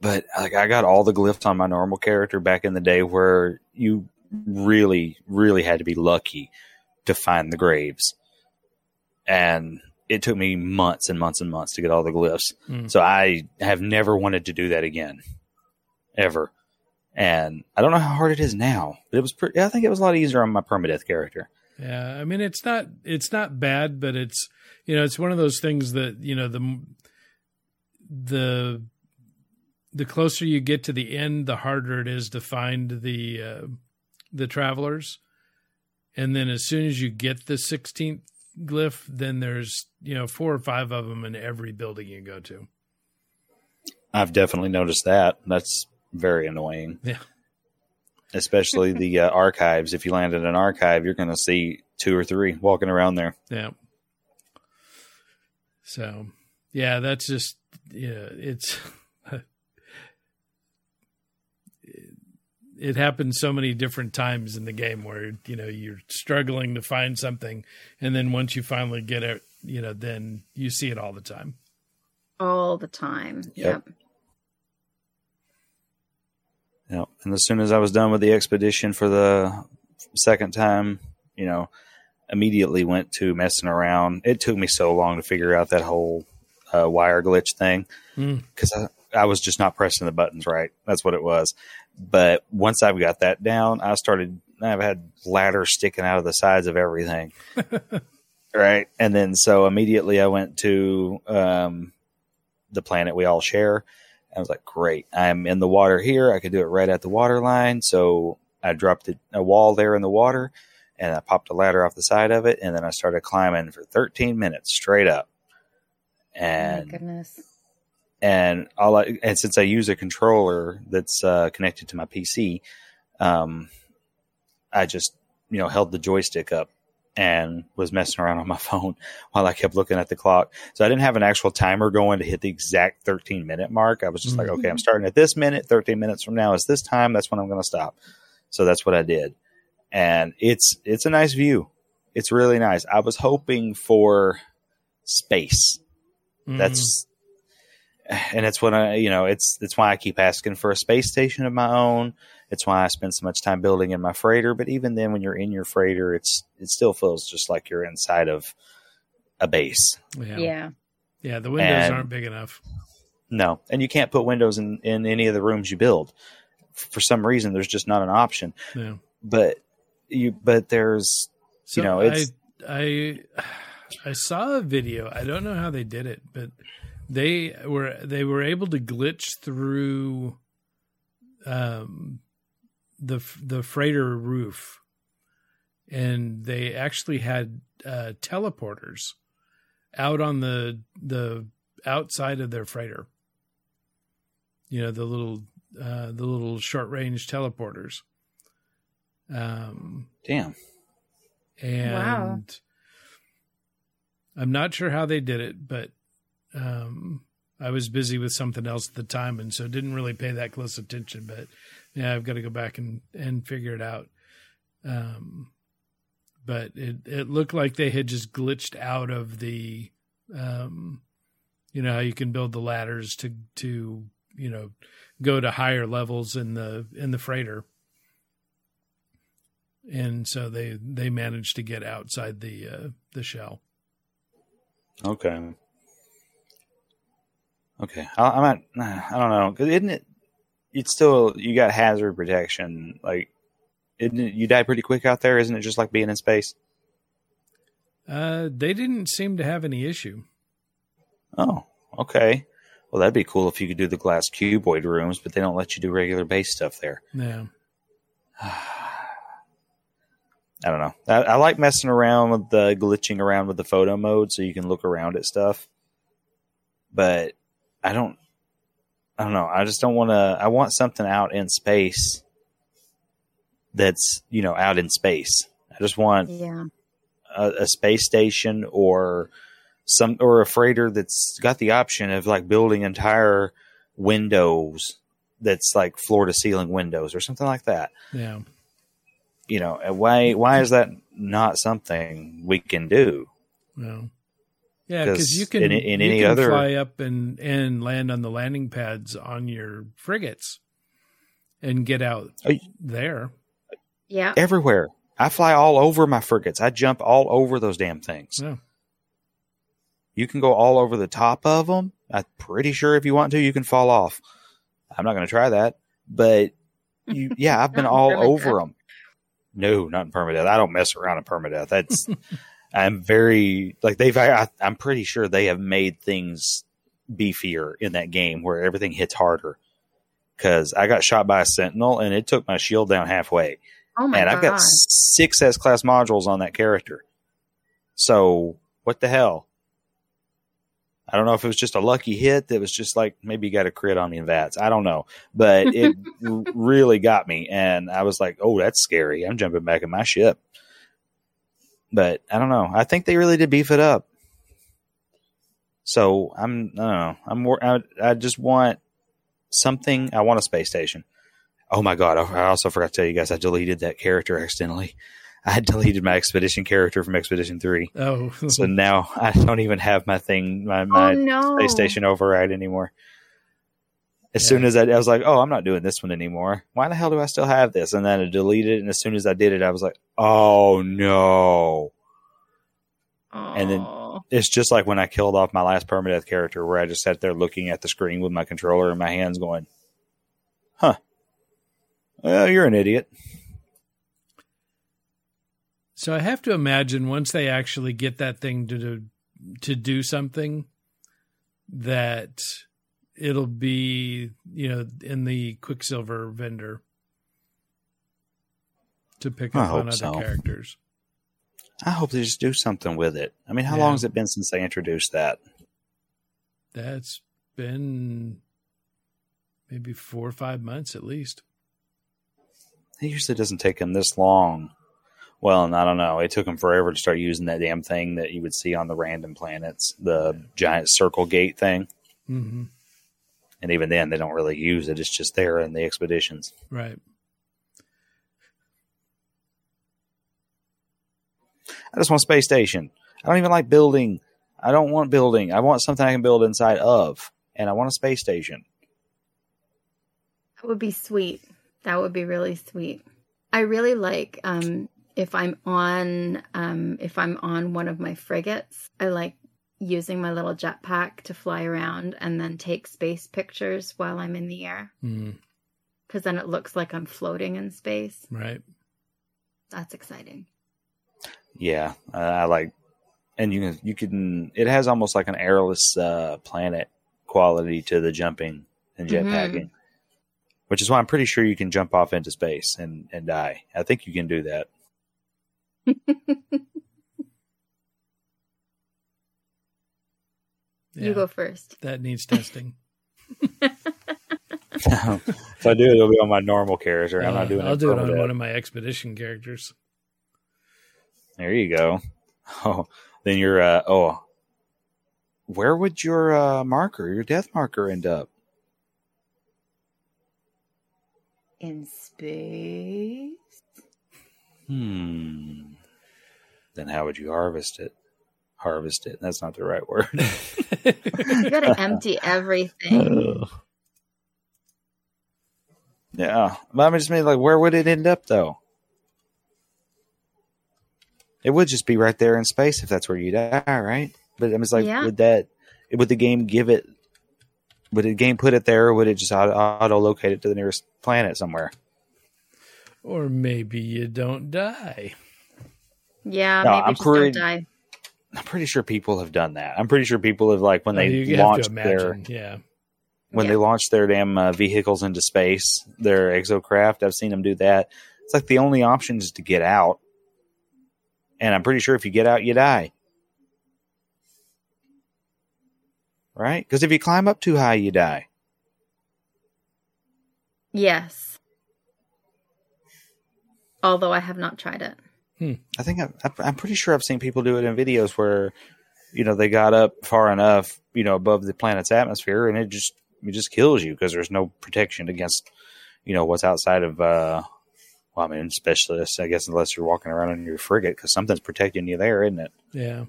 but like I got all the glyphs on my normal character back in the day, where you really, really had to be lucky to find the graves, and it took me months and months and months to get all the glyphs. Mm. So I have never wanted to do that again, ever. And I don't know how hard it is now, but it was. Pretty, I think it was a lot easier on my permadeath character. Yeah, I mean it's not it's not bad, but it's you know it's one of those things that you know the the the closer you get to the end, the harder it is to find the uh, the travelers, and then as soon as you get the sixteenth glyph, then there's you know four or five of them in every building you go to. I've definitely noticed that. That's very annoying. Yeah. Especially the uh, archives. If you land in an archive, you're going to see two or three walking around there. Yeah. So, yeah, that's just yeah, it's it happens so many different times in the game where you know you're struggling to find something and then once you finally get it, you know, then you see it all the time. all the time. Yep. Yep. Yep. And as soon as I was done with the expedition for the second time, you know, immediately went to messing around. It took me so long to figure out that whole uh, wire glitch thing Mm. because I, I was just not pressing the buttons right. That's what it was. But once I've got that down, I started. I've had ladders sticking out of the sides of everything. right, and then so immediately I went to um, the planet we all share. I was like, great, I'm in the water here. I could do it right at the water line. So I dropped a, a wall there in the water and I popped a ladder off the side of it. And then I started climbing for 13 minutes straight up. Oh my And goodness. And all I, and since I use a controller that's uh, connected to my PC, um, I just you know held the joystick up and was messing around on my phone while I kept looking at the clock. So I didn't have an actual timer going to hit the exact 13 minute mark. I was just like, Mhm. okay, I'm starting at this minute. 13 minutes from now is this time. That's when I'm going to stop. So that's what I did, and it's it's a nice view. It's really nice. I was hoping for space Mm. that's and it's when I, you know, it's it's why I keep asking for a space station of my own. It's why I spend so much time building in my freighter. But even then, when you're in your freighter, it's it still feels just like you're inside of a base. yeah. Yeah. Yeah, the windows And- aren't big enough. No, and you can't put windows in in any of the rooms you build. For some reason, there's just not an option. Yeah. But you, but there's So know, it's- I I I saw a video. I don't know how they did it, but they were they were able to glitch through um the the freighter roof and they actually had uh teleporters out on the the outside of their freighter. You know, the little uh the little short range teleporters. Um damn. and Wow. I'm not sure how they did it, but um, I was busy with something else at the time, and so didn't really pay that close attention. But yeah, I've got to go back and and figure it out. Um, but it it looked like they had just glitched out of the, um, you know how you can build the ladders to to you know go to higher levels in the in the freighter and so they they managed to get outside the uh, the shell. Okay. Okay. I, I'm not. I don't know. Cause isn't it? It's still you got hazard protection. Like, isn't it, you die pretty quick out there? Isn't it just like being in space? Uh, they didn't seem to have any issue. Oh, okay. Well, that'd be cool if you could do the glass cuboid rooms, but they don't let you do regular base stuff there. Yeah, I don't know. I, I like messing around with the glitching around with the photo mode so you can look around at stuff. But I don't. I don't know. I just don't want to. I want something out in space. That's you know out in space. I just want Yeah. a, a space station or some or a freighter that's got the option of like building entire windows that's like floor to ceiling windows or something like that yeah, you know why why is that not something we can do no, yeah, because you can in- in you any can other- fly up and and land on the landing pads on your frigates and get out Oh, y- there. Yeah. everywhere. I fly all over my frigates. I jump all over those damn things. Yeah. you can go all over the top of them i'm pretty sure if you want to you can fall off. I'm not going to try that but you yeah i've been all over them no not in permadeath. I don't mess around in permadeath. That's i'm very like they've I, i'm pretty sure they have made things beefier in that game where everything hits harder because i got shot by a sentinel and it took my shield down halfway Oh my and. I've got six S class modules on that character. So what the hell? I don't know if it was just a lucky hit that was just like maybe you got a crit on me in VATS. I don't know, but it really got me, and I was like, "Oh, that's scary." I'm jumping back in my ship. But I don't know. I think they really did beef it up. So I'm I don't know. I'm more. I, I just want something. I want a space station. Oh my god! I I also forgot to tell you guys I deleted that character accidentally. I had deleted my expedition character from Expedition Three. Oh, so now I don't even have my thing, my oh, my oh no. space station override anymore. As Yeah. soon as I, I was like, "Oh, I'm not doing this one anymore. Why the hell do I still have this?" And then I deleted it. And as soon as I did it, I was like, "Oh no!" And then- It's just like when I killed off my last permadeath character, where I just sat there looking at the screen with my controller in my hands, going, "Huh, well, you're an idiot." So I have to imagine once they actually get that thing to do, to do something, that it'll be you know in the Quicksilver vendor to pick up on other so. characters. I hope they just do something with it. I mean, how Yeah. long has it been since they introduced that? That's been maybe four or five months at least. It usually doesn't take them this long. Well, and I don't know. It took them forever to start using that damn thing that you would see on the random planets, the giant circle gate thing. hmm And even then, they don't really use it. It's just there in the expeditions. Right. I just want space station. I don't even like building. I don't want building. I want something I can build inside of, and I want a space station. That would be sweet. That would be really sweet. I really like um if I'm on um if I'm on one of my frigates, I like using my little jetpack to fly around and then take space pictures while I'm in the air Mm, cuz then it looks like I'm floating in space. right. That's exciting. Yeah, uh, I like, and you can you can. It has almost like an airless uh, planet quality to the jumping and Mhm. jetpacking, which is why I'm pretty sure you can jump off into space and and die. I think you can do that. Yeah, You go first. that needs testing. if I do, it'll be on my normal character. I'm Uh, not doing. I'll it do it on permadeath. one of my expedition characters. There you go. Oh, then you're. Uh, oh, where would your uh, marker, your death marker, end up? In space? Hmm. Then how would you harvest it? Harvest it. That's not the right word. You got to empty everything. yeah, but I just mean like, where would it end up though? It would just be right there in space if that's where you die, right? But I mean, it's like, Yeah. would that? Would the game give it? Would the game put it there, or would it just auto locate it to the nearest planet somewhere? or maybe you don't die. Yeah, No, maybe I'm just pretty- don't die. I'm pretty sure people have done that. I'm pretty sure people have like when Oh, they you have launched to their. Yeah. when Yeah. they launch their damn uh, vehicles into space, their exocraft. I've seen them do that. It's like the only option is to get out, and I'm pretty sure if you get out, you die. Right? Because if you climb up too high, you die. Yes. Although I have not tried it. I think I, I- I'm pretty sure I've seen people do it in videos where, you know, they got up far enough, you know, above the planet's atmosphere, and it just it just kills you because there's no protection against, you know, what's outside of. uh Well, I mean, especially I guess unless you're walking around in your frigate because something's protecting you there, isn't it? Yeah.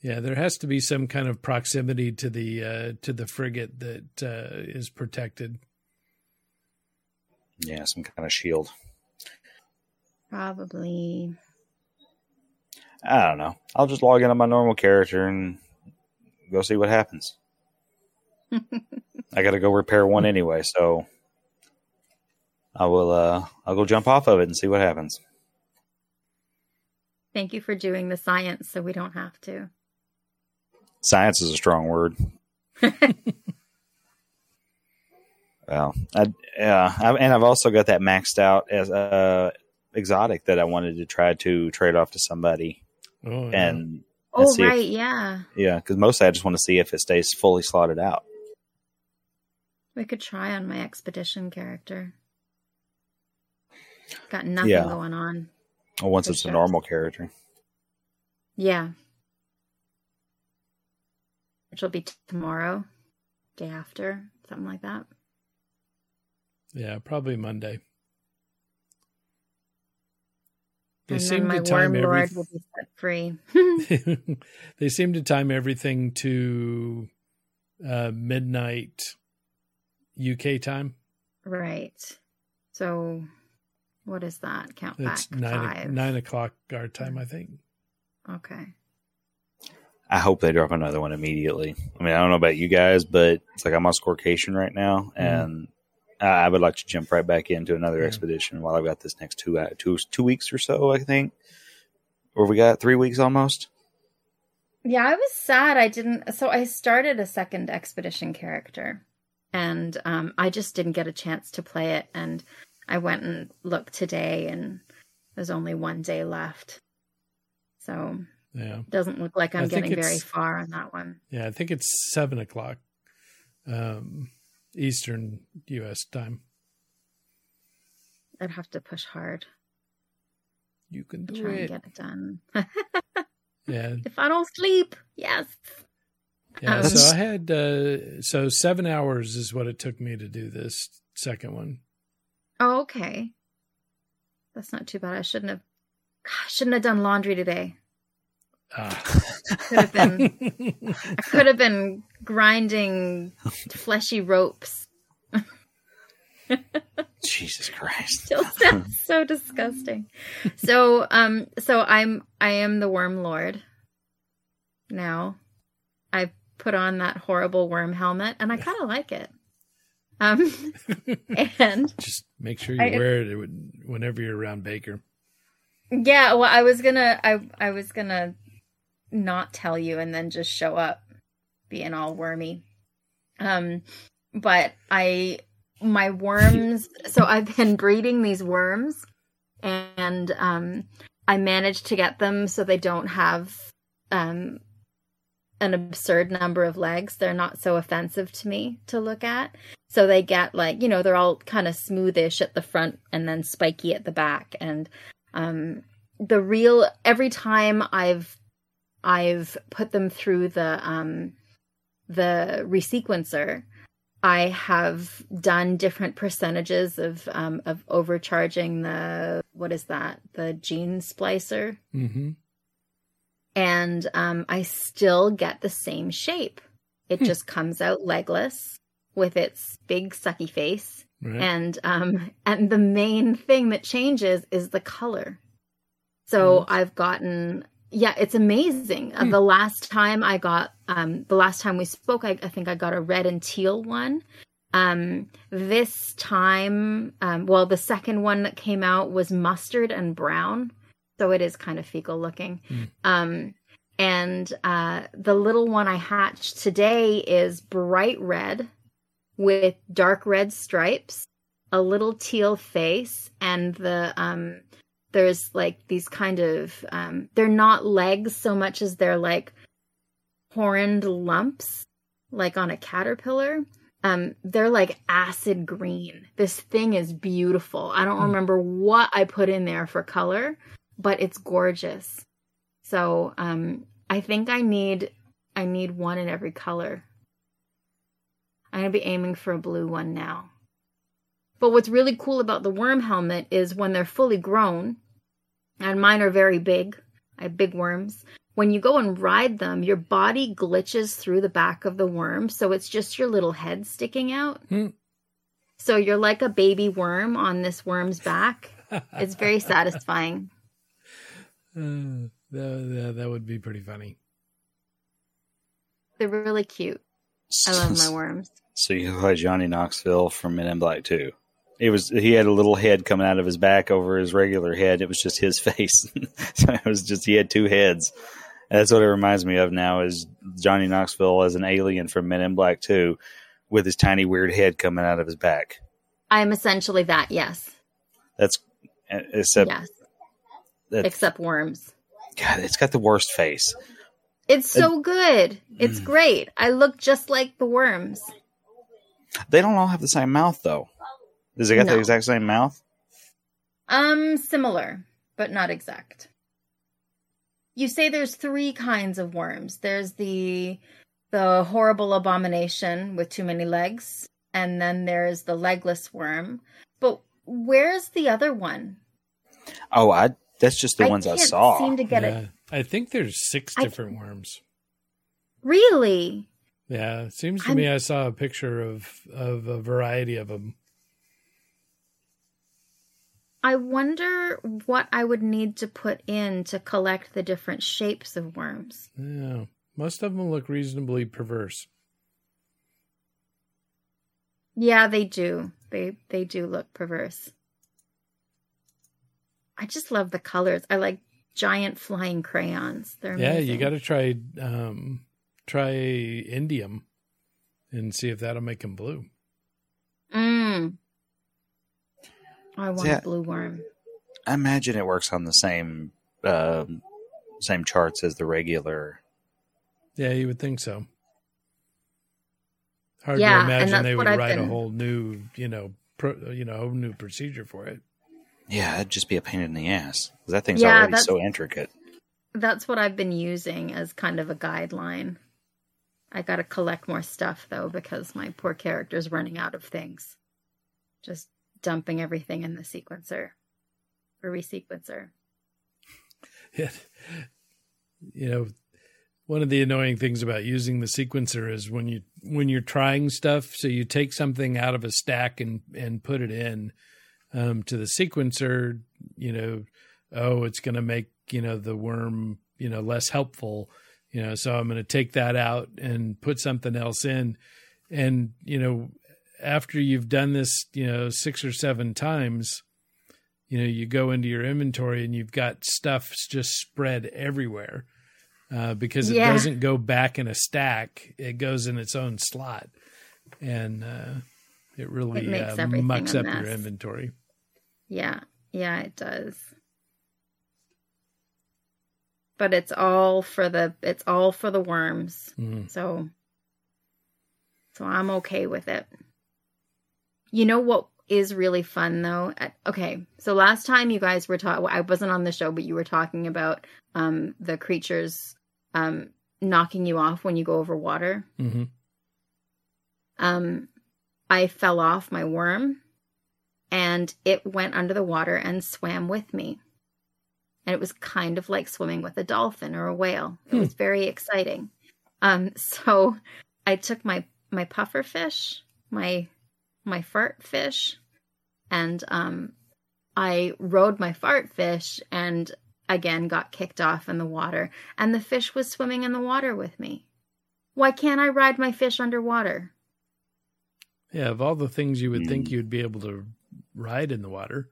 Yeah, there has to be some kind of proximity to the uh, to the frigate that uh, is protected. Yeah, some kind of shield. Probably. I don't know. I'll just log in on my normal character and go see what happens. I got to go repair one anyway, so I will. uh I'll go jump off of it and see what happens. Thank you for doing the science so we don't have to. Science is a strong word. well, I, yeah, I, and I've also got that maxed out as uh, exotic that I wanted to try to trade off to somebody, Oh, yeah. and Oh, see if- right. yeah. yeah, because mostly I just want to see if it stays fully slotted out. We could try on my expedition character. Got nothing Yeah. going on. Or once it's sure. a normal character. Yeah. Which will be tomorrow, day after, something like that. yeah, probably Monday. They and seem then my to time worm every, will be set free. they seem to time everything to uh, midnight UK time. right. So What is that? Count It's back nine five. nine o'clock our time, I think. Okay. I hope they drop another one immediately. I mean, I don't know about you guys, but it's like I'm on scorecation right now, and I I would like to jump right back into another Yeah. expedition while I've got this next two uh, two two weeks or so. I think, or we got three weeks almost. Yeah, I was sad I didn't. So I started a second expedition character, and um, I just didn't get a chance to play it. And I went and looked today, and there's only one day left. So Yeah, it doesn't look like I'm getting very far on that one. yeah. I think it's seven o'clock, um, Eastern U.S. time. I'd have to push hard You can do try and get it done. Yeah, if I don't sleep, yes. yeah. Um, so I had uh, so seven hours is what it took me to do this second one. Oh, okay. That's not too bad. I shouldn't have. I shouldn't have done laundry today. Ah. Could have been. I could have been grinding fleshy ropes. Jesus Christ! Still sounds so disgusting. So, um, so I'm I am the worm lord. Now, I put on that horrible worm helmet, and I kind of like it. Um, and Just make sure you I- wear it whenever you're around Baker. yeah, well, I was gonna, I I was gonna not tell you, and then just show up, being all wormy. Um, but I my worms. so I've been breeding these worms, and um, I managed to get them so they don't have um an absurd number of legs. They're not so offensive to me to look at. So they get like, you know, they're all kind of smoothish at the front and then spiky at the back. And um the real every time I've I've put them through the um the resequencer, I have done different percentages of um of overcharging the what is that? The gene splicer Mm-hmm. and um, I still get the same shape. It Hmm. just comes out legless with its big sucky face, Right. and um, and the main thing that changes is the color. So Hmm. I've gotten yeah, it's amazing. Uh, Hmm. the last time I got um, the last time we spoke, I, I think I got a red and teal one. Um, this time, um, well, the second one that came out was mustard and brown, so it is kind of fecal looking. Hmm. Um, and uh, the little one I hatched today is bright red with dark red stripes, a little teal face, and the um, there's like these kind of um, they're not legs so much as they're like horned lumps, like on a caterpillar. Um, they're like acid green. This thing is beautiful. I don't Hmm. remember what I put in there for color, but it's gorgeous. So um, I think I need I need one in every color. I'm gonna be aiming for a blue one now. But what's really cool about the worm helmet is when they're fully grown, and mine are very big. I have big worms. When you go and ride them, your body glitches through the back of the worm, so it's just your little head sticking out. Hmm. So you're like a baby worm on this worm's back. It's very satisfying. Uh, that, that, that would be pretty funny. They're really cute. I love my worms. So you look like Johnny Knoxville from Men in Black Two. It was he had a little head coming out of his back over his regular head. It was just his face. so it was just he had two heads. And that's what it reminds me of now is Johnny Knoxville as an alien from Men in Black Two, with his tiny weird head coming out of his back. I'm essentially that, yes. That's uh, except yes. that Except worms. God, it's got the worst face. It's so good. It's mm. great. I look just like the worms. They don't all have the same mouth though. Does it got the exact same mouth? Um, similar, but not exact. You say there's three kinds of worms. There's the the horrible abomination with too many legs, and then there's the legless worm. But where's the other one? Oh, I that's just the ones I can't saw. Seem to get yeah, it. I think there's six I- different worms. Really? Yeah, it seems to I'm- me I saw a picture of of a variety of them. I wonder what I would need to put in to collect the different shapes of worms. Yeah, most of them look reasonably perverse. Yeah, they do. They they do look perverse. I just love the colors. I like giant flying crayons. They're Yeah, amazing. you got to try um, try indium and see if that'll make them blue. Mm. I want Yeah. a blue worm. I imagine it works on the same um, same charts as the regular. Yeah, you would think so. Hard Yeah, to imagine they would I've write a whole new, you know, pro, you know, new procedure for it. Yeah, it'd just be a pain in the ass 'Cause that thing's Yeah, already so intricate. That's what I've been using as kind of a guideline. I got to collect more stuff though because my poor character's running out of things. Just dumping everything in the sequencer or resequencer. Yeah. You know, one of the annoying things about using the sequencer is when you when you're trying stuff, so you take something out of a stack and and put it in um, to the sequencer, you know, oh, it's going to make you know the worm you know less helpful, you know, so I'm going to take that out and put something else in, and you know, after you've done this, you know, six or seven times, you know you go into your inventory and you've got stuff just spread everywhere uh, because it Yeah. doesn't go back in a stack it goes in its own slot and uh, it really It uh, mucks up your inventory Yeah, yeah, it does. But it's all for the it's all for the worms. Mhm. So so I'm okay with it. You know what is really fun though? Uh, Okay, so last time you guys were talking I wasn't on the show but you were talking about um the creatures um knocking you off when you go over water. Mhm. Um I fell off my worm and it went under the water and swam with me. And it was kind of like swimming with a dolphin or a whale. It was very exciting. Um, so I took my my puffer fish, my my fart fish, and um, I rode my fart fish and again got kicked off in the water. And the fish was swimming in the water with me. Why can't I ride my fish underwater? yeah of all the things you would think Mm. you'd be able to ride in the water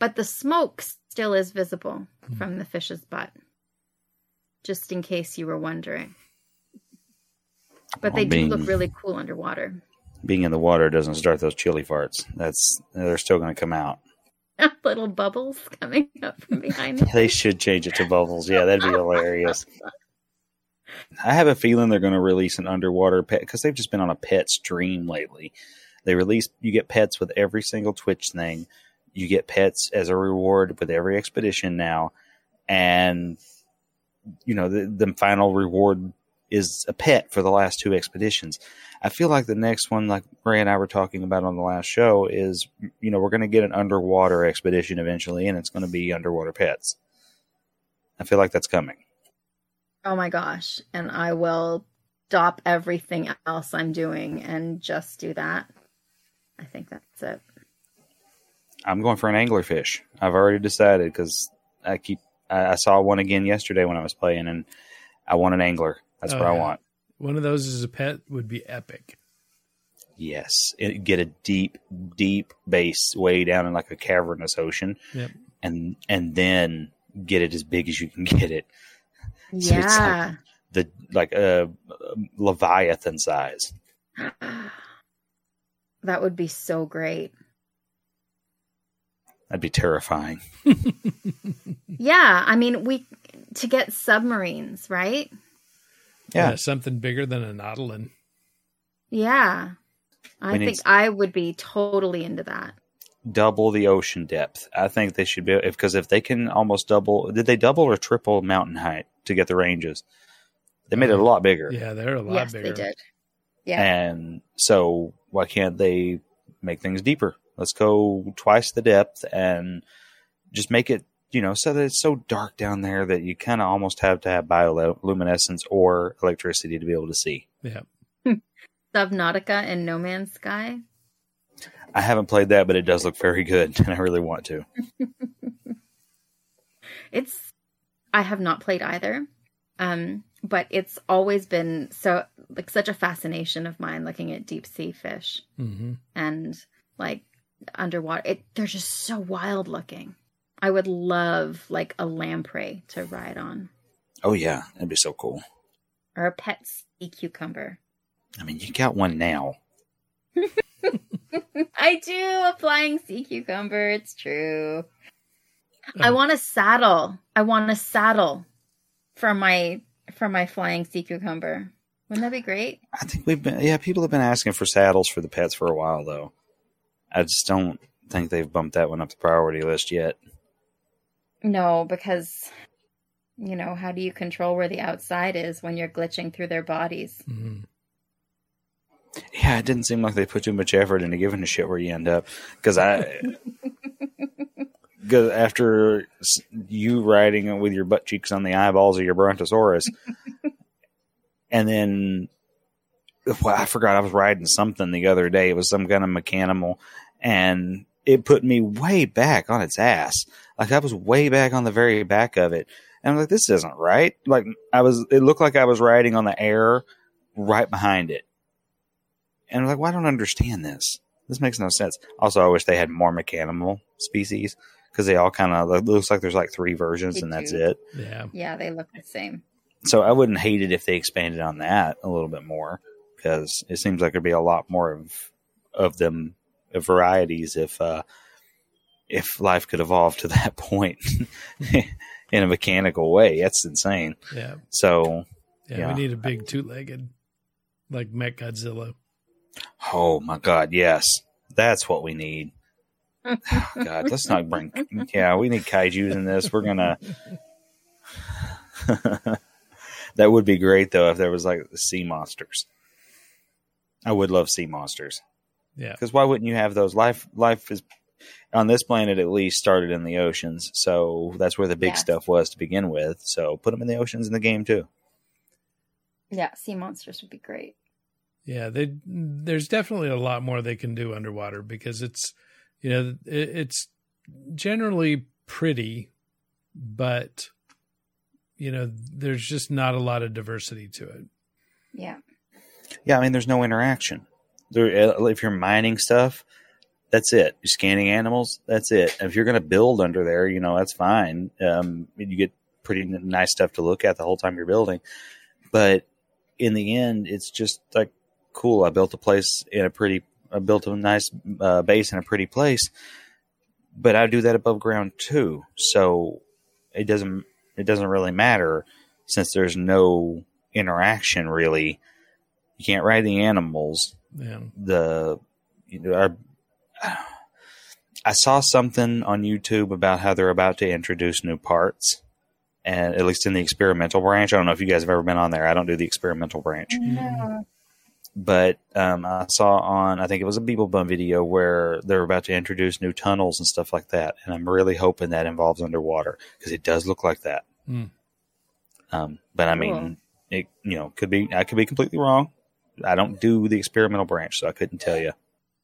but the smoke still is visible Hmm. from the fish's butt. Just in case you were wondering. But they do being- look really cool underwater. Being in the water doesn't start those chili farts. That's they're still going to come out. Little bubbles coming up from behind. They should change it to bubbles. Yeah, that'd be hilarious. I have a feeling they're going to release an underwater pet because they've just been on a pet stream lately. They release you get pets with every single Twitch thing. You get pets as a reward with every expedition now, and you know the, the final reward is a pet for the last two expeditions. I feel like the next one, like Ray and I were talking about on the last show, is you know we're going to get an underwater expedition eventually, and it's going to be underwater pets. I feel like that's coming. Oh my gosh. And I will stop everything else I'm doing and just do that. I think that's it. I'm going for an anglerfish. I've already decided because I keep. I, I saw one again yesterday when I was playing, and I want an angler. That's Oh, what I want. one of those as a pet would be epic Yes, it, get a deep, deep base way down in like a cavernous ocean, Yep. and and then get it as big as you can get it. So it's like- yeah. The like a uh, leviathan size. that would be so great. That'd be terrifying. Yeah. I mean, we, to get submarines, right? Yeah. Uh, something bigger than a Nautilon Yeah. I We think I would be totally into that. double the ocean depth. I think they should be because if they can almost double, did they double or triple mountain height to get the ranges? They made it a uh, lot bigger, yeah they're a lot yes, bigger they did. Yeah. and so why can't they make things deeper? Let's go twice the depth and just make it, you know, so that it's so dark down there that you kind of almost have to have bioluminescence or electricity to be able to see. yeah Subnautica and No Man's Sky. I haven't played that, but it does look very good, and I really want to. It's I have not played either. Um, but it's always been so like such a fascination of mine looking at deep sea fish hmm and like underwater. It they're just so wild looking. I would love like a lamprey to ride on Oh yeah, that'd be so cool. or a pet sea cucumber. I mean, you got one now. I do a flying sea cucumber. It's true. I Oh. want a saddle. I want a saddle for my for my flying sea cucumber. Wouldn't that be great? I think we've been yeah, people have been asking for saddles for the pets for a while though. I just don't think they've bumped that one up the priority list yet. No, because you know, how do you control where the outside is when you're glitching through their bodies? hmm Yeah, it didn't seem like they put too much effort into giving a shit where you end up. Because I, because after you riding with your butt cheeks on the eyeballs of your Brontosaurus, and then well, I forgot I was riding something the other day. It was some kind of mechanimal, and it put me way back on its ass. Like I was way back on the very back of it, and I'm like, this isn't right. Like I was, it looked like I was riding on the air right behind it. And I'm like, well, I don't understand this. This makes no sense. Also, I wish they had more mechanimal species because they all kind of it looks like there's like three versions They and that's do. it. Yeah. Yeah, they look the same. So I wouldn't hate it if they expanded on that a little bit more because it seems like there'd be a lot more of of them of varieties if uh, if life could evolve to that point in a mechanical way. That's insane. Yeah. So Yeah. Yeah. We need a big two legged, like Mech Godzilla. Oh my God, yes, that's what we need. God, let's not bring. Yeah, we need kaiju's in this. We're gonna. that would be great though if there was like sea monsters. I would love sea monsters Yeah. because why wouldn't you have those? Life, life is on this planet at least started in the oceans, so that's where the big Yes. stuff was to begin with. So put them in the oceans in the game too. Yeah, sea monsters would be great. Yeah, they there's definitely a lot more they can do underwater because it's you know it, it's generally pretty, but you know there's just not a lot of diversity to it. Yeah. Yeah, I mean, there's no interaction. Uh, if you're mining stuff, that's it. You're scanning animals, that's it. If you're going to build under there, you know, that's fine. Um, you get pretty nice stuff to look at the whole time you're building. But in the end, it's just like, cool. I built a place in a pretty, I built a nice uh, base in a pretty place, but I do that above ground too. So it doesn't, it doesn't really matter since there's no interaction really. You can't ride the animals Yeah, the you know our, I saw something on YouTube about how they're about to introduce new parts, and at least in the experimental branch. I don't know if you guys have ever been on there. I don't do the experimental branch, No. but um, I saw on I think it was a Beeble Bum video where they're about to introduce new tunnels and stuff like that, and I'm really hoping that involves underwater because it does look like that. Hmm. Um, but I mean, Cool. it you know could be I could be completely wrong. I don't do the experimental branch, so I couldn't tell you.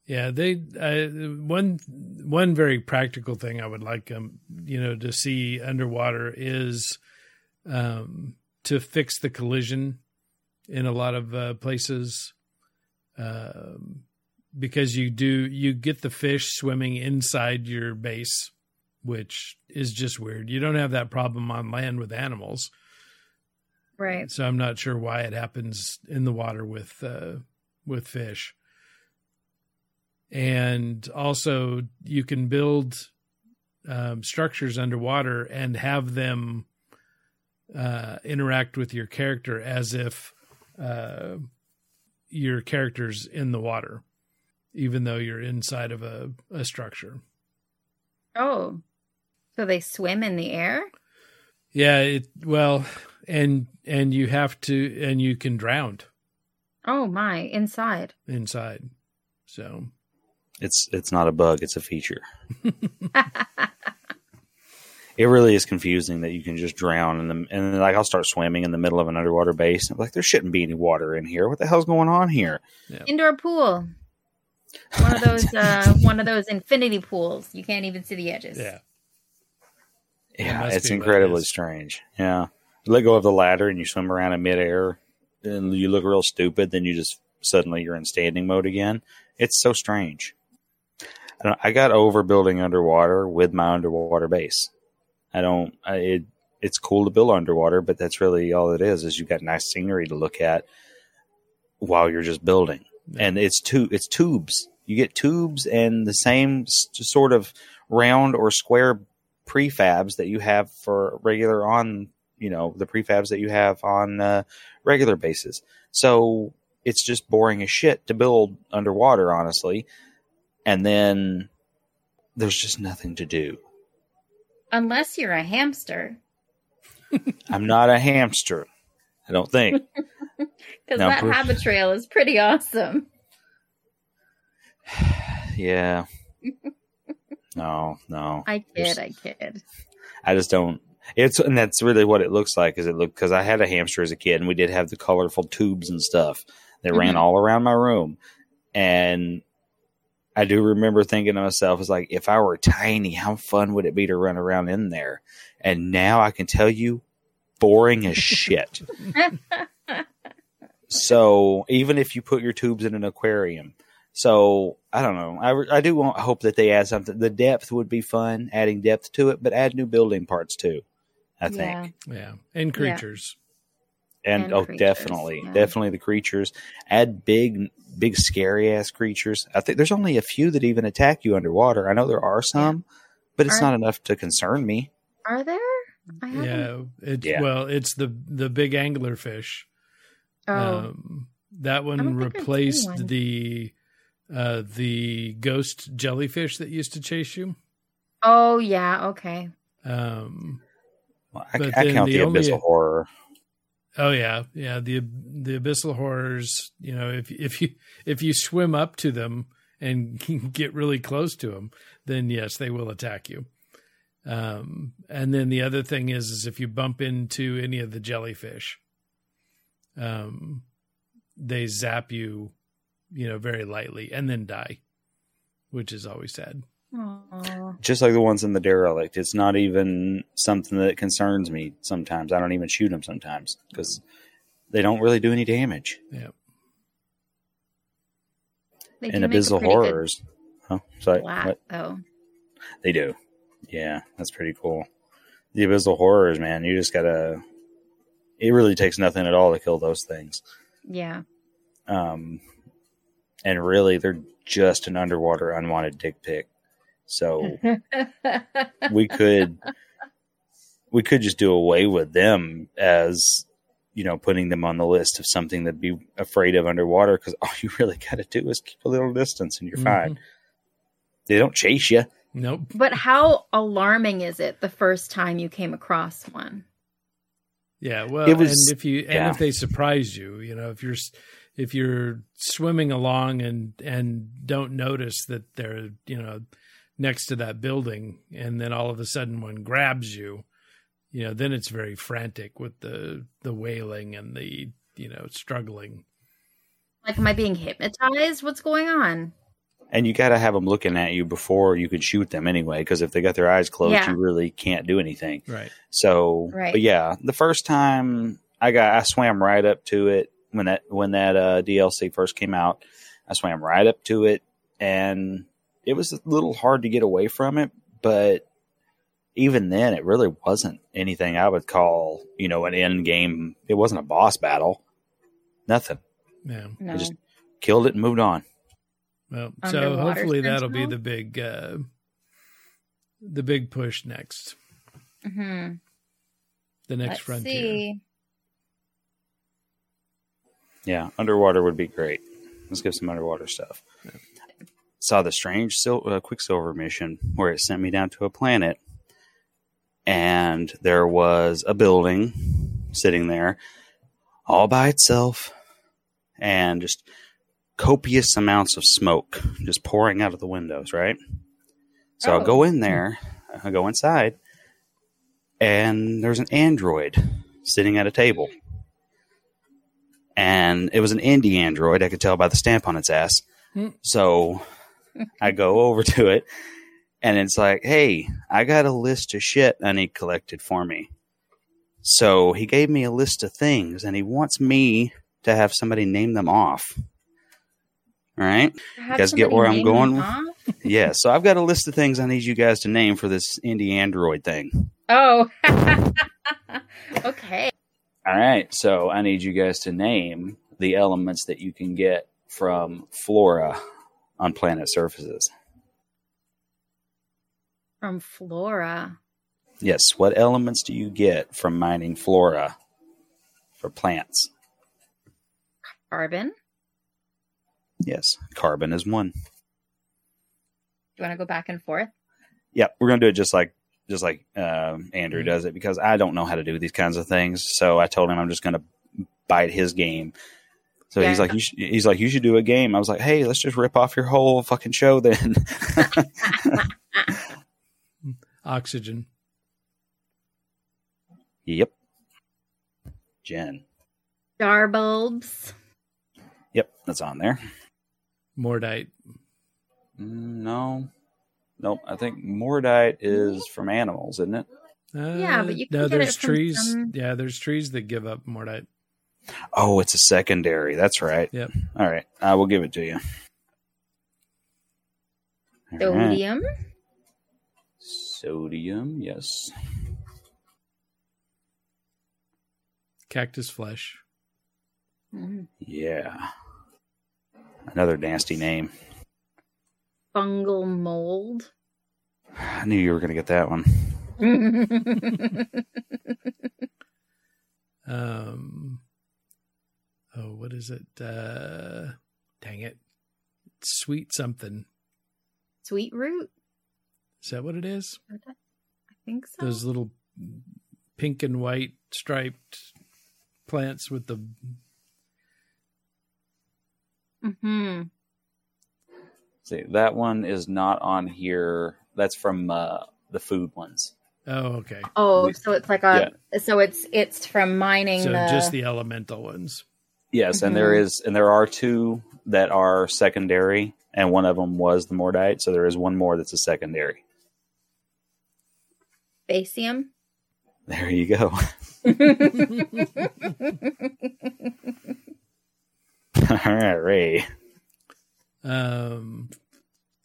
yeah. They uh, one one very practical thing I would like um you know to see underwater is um to fix the collision in a lot of uh, places. Um, because you do you get the fish swimming inside your base, which is just weird. You don't have that problem on land with animals, Right. so I'm not sure why it happens in the water with uh, with fish. And also, you can build um, structures underwater and have them uh, interact with your character as if uh, your character's in the water, even though you're inside of a, a structure. Oh. So they swim in the air? Yeah, it well, and and you have to, and you can drown Oh my, inside. inside. So It's it's not a bug; it's a feature. It really is confusing that you can just drown in the and then, like I'll start swimming in the middle of an underwater base. I'm like, there shouldn't be any water in here. What the hell's going on here? Indoor pool. One of those, uh, one of those infinity pools. You can't even see the edges. Yeah. Yeah, must it's be it incredibly strange. Yeah. Let go of the ladder and you swim around in midair and you look real stupid, then you just suddenly you're in standing mode again. It's so strange. I, don't, I got over building underwater with my underwater base. I don't, I, it, it's cool to build underwater, but that's really all it is, is you've got nice scenery to look at while you're just building. And it's two, it's tubes. You get tubes and the same sort of round or square prefabs that you have for regular on you know the prefabs that you have on uh, regular basis. so it's just boring as shit to build underwater honestly and then there's just nothing to do Unless you're a hamster, i'm not a hamster i don't think because that per- habit trail is pretty awesome. yeah no no I There's- I kid. I just don't. It's and that's really what it looks like. Is it look because I had a hamster as a kid, and we did have the colorful tubes and stuff that ran Mhm. all around my room, and I do remember thinking to myself, "Is like if I were tiny, how fun would it be to run around in there?" And now I can tell you, boring as shit. so even if you put your tubes in an aquarium. So I don't know. I, I do want, hope that they add something. The depth would be fun, adding depth to it, but add new building parts too. I think, Yeah. Yeah. And creatures. and, And oh, creatures, definitely, yeah. definitely the creatures. Add big, big scary ass creatures. I think there's only a few that even attack you underwater. I know there are some, but it's Are- not enough to concern me. Are there? I. Yeah. It, Yeah. Well, it's the the big anglerfish. Oh, Um, that one don't think I've seen replaced one. the uh, the ghost jellyfish that used to chase you. oh yeah. Okay. Um, Well, I, But I then count the the, only- abyssal horror. oh yeah, yeah. The the abyssal horrors. You know, if if you if you swim up to them and get really close to them, then yes, they will attack you. Um, and then the other thing is, is if you bump into any of the jellyfish, um, they zap you, you know, very lightly and then die, which is always sad. Aw. just like the ones in the derelict. It's not even something that concerns me. Sometimes I don't even shoot them. Sometimes because they don't really do any damage. Yeah. They And do make a abyssal good horrors. Oh, sorry. Flat What? though. They do. Yeah, that's pretty cool. The abyssal horrors, man. You just gotta. It really takes nothing at all to kill those things. Yeah. Um, and really, they're just an underwater unwanted dick pic. So we could we could just do away with them as you know putting them on the list of something to be afraid of underwater because all you really got to do is keep a little distance and you're fine mm-hmm. they don't chase you Nope. but how alarming is it the first time you came across one? Yeah, well, It was- and if you and yeah. if they surprise you, you know, if you're if you're swimming along and and don't notice that they're you know next to that building, and then all of a sudden one grabs you, you know, then it's very frantic with the the wailing and the you know struggling. Like, am I being hypnotized? What's going on? and you got to have them looking at you before you can shoot them anyway because if they got their eyes closed Yeah. you really can't do anything Right. So, Right. but yeah, the first time I got, I swam right up to it when that when that uh, DLC first came out. I swam right up to it, and it was a little hard to get away from it. But even then, it really wasn't anything I would call, you know, an end game. It wasn't a boss battle. Nothing. Yeah. No. just- Killed it and moved on. Well, so Underwater hopefully that'll be the big uh the big push next. hmm The next Let's frontier. see. Yeah, underwater would be great. Let's get some underwater stuff. Saw the strange sil- uh, Quicksilver mission where it sent me down to a planet, and there was a building sitting there all by itself, and just copious amounts of smoke just pouring out of the windows. Right. So I'll Oh. go in there. I go inside, and there's an android sitting at a table and it was an indie android. I could tell by the stamp on its ass. Hmm. So I go over to it and it's like, hey, I got a list of shit I need collected for me. So he gave me a list of things and he wants me to have somebody name them off. All right. You guys get where I'm going? Yeah. So I've got a list of things I need you guys to name for this indie Android thing. Oh. okay. All right. So I need you guys to name the elements that you can get from flora on planet surfaces. From Flora. Yes. What elements do you get from mining flora for plants? Carbon. Yes. Carbon is one. Do you want to go back and forth? Yeah, We're going to do it just like, just like um, Andrew does it because I don't know how to do these kinds of things. So I told him I'm just going to bite his game. So he's like, you sh- he's like, you should do a game. I was like, hey, let's just rip off your whole fucking show then. Oxygen. yep. Jen. Star bulbs. Yep, that's on there. Mordite. Mm, no, nope. I think mordite is from animals, isn't it? Yeah, but you Uh, no, can get there's it from trees. some- Yeah, there's trees that give up mordite. Oh, it's a secondary. That's right. Yep. All right, I will give it to you. All right. Sodium. Sodium, yes. Cactus flesh. Mm. Yeah. Another nasty name. Fungal mold. I knew you were going to get that one. Um. Oh, what is it? Uh, dang it! Sweet something. Sweet root. Is that what it is? I think so. Those little pink and white striped plants with the. hmm See, that one is not on here. That's from uh, the food ones. Oh, okay. Oh, so it's like a. So it's it's from mining So the. just the elemental ones. Yes, and there Mhm. is, and there are two that are secondary, and one of them was the mordite. So there is one more that's a secondary. Basium. There you go. All right, Ray. Um,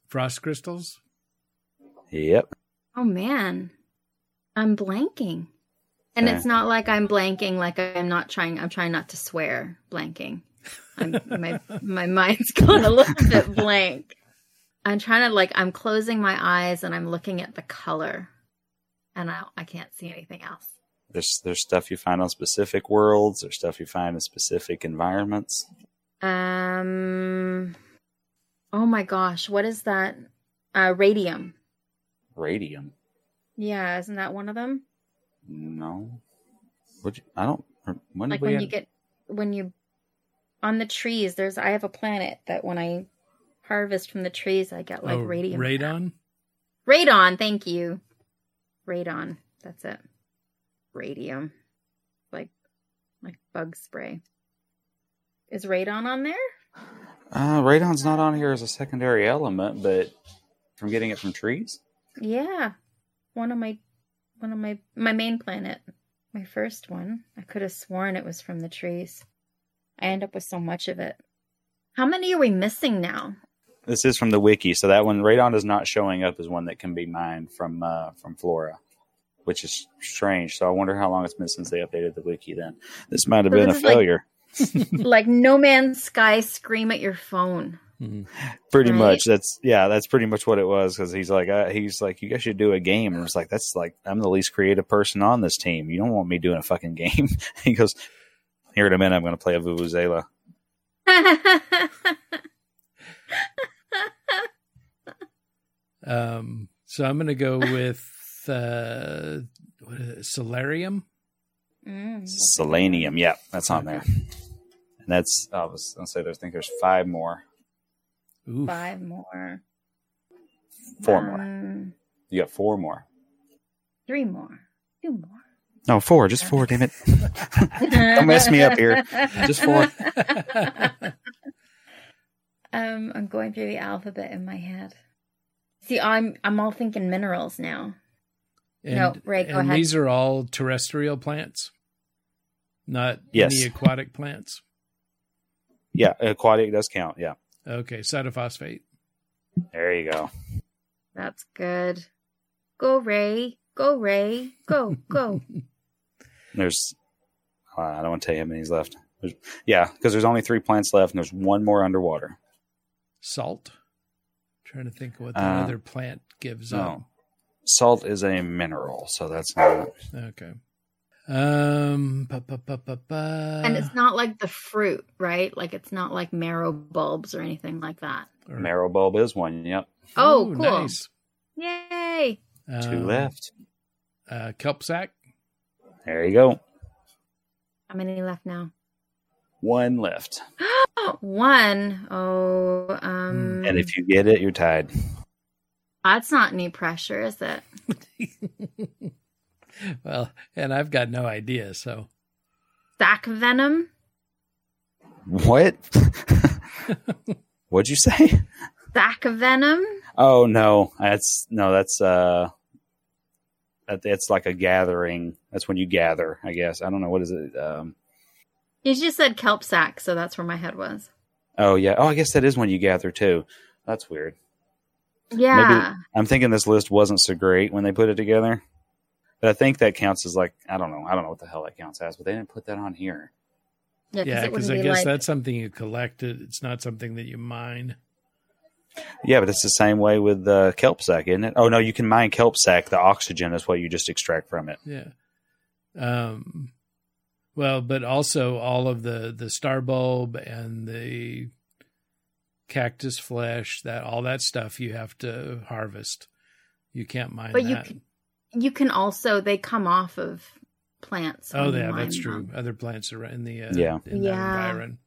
frost crystals. Yep. oh man, I'm blanking, and it's not like I'm blanking. Like I'm not trying. I'm trying not to swear. Blanking. I'm, my my mind's gone a little bit blank. I'm trying to like. I'm closing my eyes and I'm looking at the color, and I I can't see anything else. There's there's stuff you find on specific worlds. There's stuff you find in specific environments. Um. Oh my gosh, what is that? Uh, radium. Radium. Yeah, isn't that one of them? No. Would you, I don't. When Like when have- you get when you on the trees. There's I have a planet that when I harvest from the trees, I get like oh, radium. radon. Radon. Thank you. Radon. That's it. Radium. Like like bug spray. Is radon on there? Uh, radon's not on here as a secondary element, but from getting it from trees. Yeah. One of my one of my my main planet. My first one. I could have sworn it was from the trees. I end up with so much of it. How many are we missing now? This is from the wiki, so that one radon is not showing up as one that can be mined from uh, from flora, which is strange. So I wonder how long it's been since they updated the wiki. Then this might have So been a is like- failure. like No Man's Sky scream at your phone. Mhm. pretty right? much. That's yeah, that's pretty much what it was. Because he's like, uh, he's like, you guys should do a game, and it's like, that's like, I'm the least creative person on this team. You don't want me doing a fucking game. he goes, here in a minute, I'm going to play a vuvuzela. Um, so I'm going to go with uh, what is it, solarium. Mm. Solanium, yeah, that's on there. And that's I was gonna say there's I think there's five more, Oof. Five more. four more. Um, You got four more. Three more. Two more. No, four, just four. Damn it! Don't mess me up here. Just four. Um, I'm going through the alphabet in my head. See, I'm I'm all thinking minerals now. And, No, Ray, go and ahead. these are all terrestrial plants, not Yes. any aquatic plants. Yeah, aquatic does count. Yeah, Okay, cytophosphate. there you go. That's good. Go Ray, go Ray, go go. There's, uh, I don't want to tell you how many's left. There's, yeah, because there's only three plants left, and there's one more underwater. Salt. trying to think what the Uh, other plant gives no. up. Salt is a mineral, so that's not. Okay. Um. ba, ba, ba, ba, ba. and it's not like the fruit, right? Like it's not like marrow bulbs or anything like that. Or- Marrow bulb is one. Yep, Oh, Ooh, cool. Nice. Yay! two Um, left. Uh, kelp sac. There you go. How many left now? One left, One. Oh, um, and if you get it, you're tied. that's not any pressure, is it? well, and I've got no idea. So Sac venom. What? What'd you say? Sac venom. Oh no, that's no, that's uh, that it's like a gathering. That's when you gather, I guess. I don't know what is it. Um, You just said kelp sac, so that's where my head was. oh yeah, oh I guess that is when you gather too. That's weird. Yeah. Maybe, I'm thinking this list wasn't so great when they put it together, but I think that counts as like I don't know, I don't know what the hell that counts as, but they didn't put that on here. Yeah, yeah, because wouldn't I guess like- that's something you collected. It's not something that you mine. Yeah, but it's the same way with the kelp sac, isn't it? Oh no, you can mine kelp sac. The oxygen is what you just extract from it. Yeah. Um. Well, but also all of the the star bulb and the cactus flesh that all that stuff you have to harvest. You can't mine But you that. can- you can also they come off of plants. oh, when you yeah, that's true. them. Other plants are in the uh, Yeah. in Yeah. environ.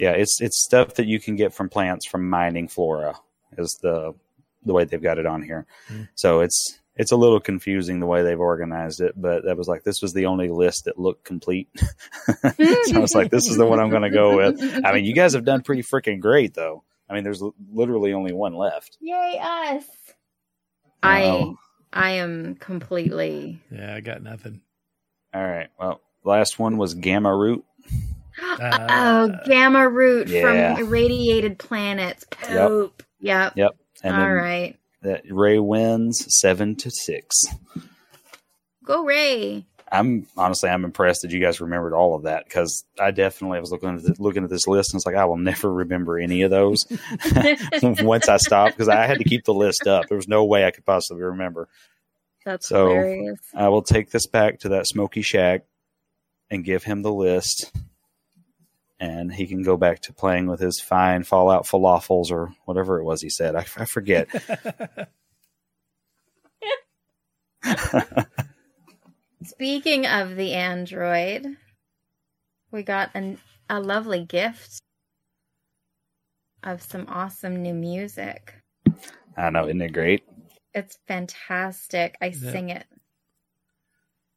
Yeah, it's it's stuff that you can get from plants from mining flora is the the way they've got it on here. Mm. So it's it's a little confusing the way they've organized it, but that was like this was the only list that looked complete. so I was like, this is the one I'm going to go with. I mean, you guys have done pretty freaking great, though. I mean, there's li- literally only one left. Yay us! Wow. I I am completely. Yeah, I got nothing. All right. Well, last one was gamma root. Uh, oh, gamma root yeah. from irradiated planets. Poop. Yep. Yep. And All then right. that Ray wins seven to six. Go Ray. I'm honestly I'm impressed that you guys remembered all of that because I definitely was looking at the, looking at this list and it's like I will never remember any of those once I stopped because I had to keep the list up. There was no way I could possibly remember. That's So- hilarious. I will take this back to that Smoky Shack and give him the list, and he can go back to playing with his fine Fallout falafels or whatever it was he said. I, I forget. Speaking of the android, we got an, a lovely gift of some awesome new music. I know, isn't it great? It's fantastic. I Yeah. sing it.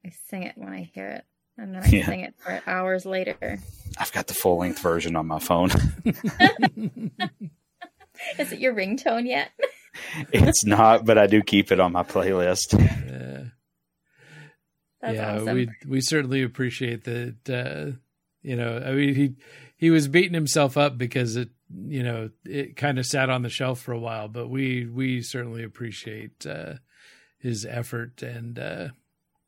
I sing it when I hear it. And then I Yeah. sing it for hours later. I've got the full length version on my phone. Is it your ringtone yet? it's not, but I do keep it on my playlist. yeah. That's yeah, awesome. we we certainly appreciate that. Uh, you know, I mean, he he was beating himself up because it, you know, it kind of sat on the shelf for a while. But we we certainly appreciate uh, his effort and uh,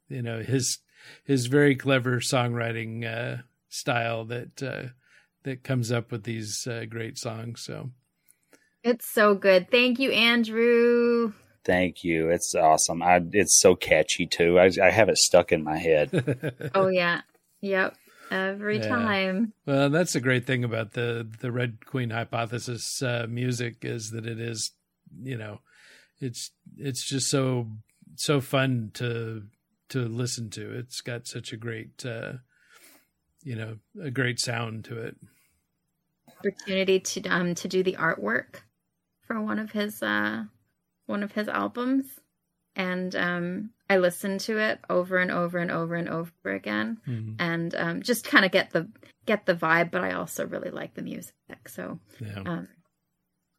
you know his his very clever songwriting uh, style that uh, that comes up with these uh, great songs. So It's so good. Thank you, Andrew. Thank you. It's awesome. I, it's so catchy too. I, I have it stuck in my head. Oh yeah. Yep. Every Yeah. time. Well, that's the great thing about the the Red Queen hypothesis uh, music is that it is, you know, it's it's just so so fun to to listen to. It's got such a great, uh, you know, a great sound to it. Opportunity to um to do the artwork for one of his uh one of his albums. And um I listened to it over and over and over and over again. Mhm. and um, just kind of get the get the vibe. But I also really like the music, so Yeah, um,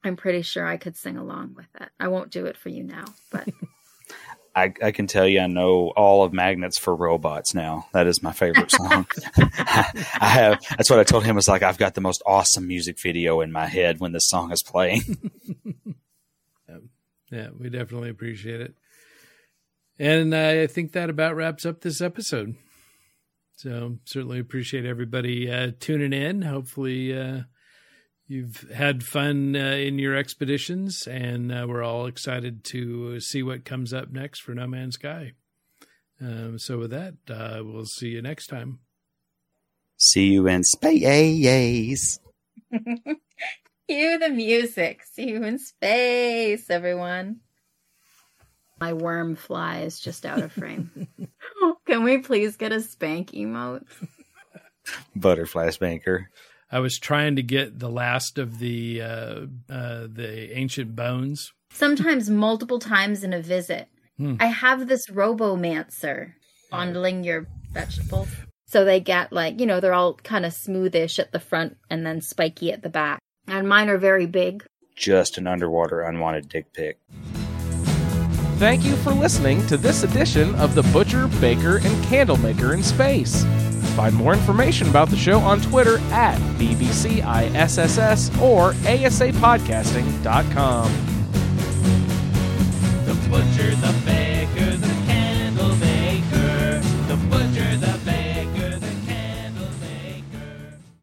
I'm pretty sure I could sing along with it. I won't do it for you now, but I, I can tell you I know all of Magnets for Robots now. That is my favorite song. I have that's what I told him was like I've got the most awesome music video in my head when this song is playing. Yeah, we definitely appreciate it. And I think that about wraps up this episode. So certainly appreciate everybody uh, tuning in. Hopefully, uh, you've had fun uh, in your expeditions, and uh, we're all excited to see what comes up next for No Man's Sky. Um, so, with that, uh, we'll see you next time. See you in space. cue the music. See you in space, everyone. My worm fly is just out of frame. Can we please get a spank emote? Butterfly Spanker. I was trying to get the last of the uh, uh, the ancient bones. Sometimes multiple times in a visit. Hmm. I have this robomancer fondling your vegetables. So they get like, you know, they're all kind of smoothish at the front and then spiky at the back. And mine are very big. Just an underwater unwanted dick pic. Thank you for listening to this edition of The Butcher, Baker, and Candlemaker in Space. Find more information about the show on Twitter at BBCISSS or ASApodcasting.com. The butcher, the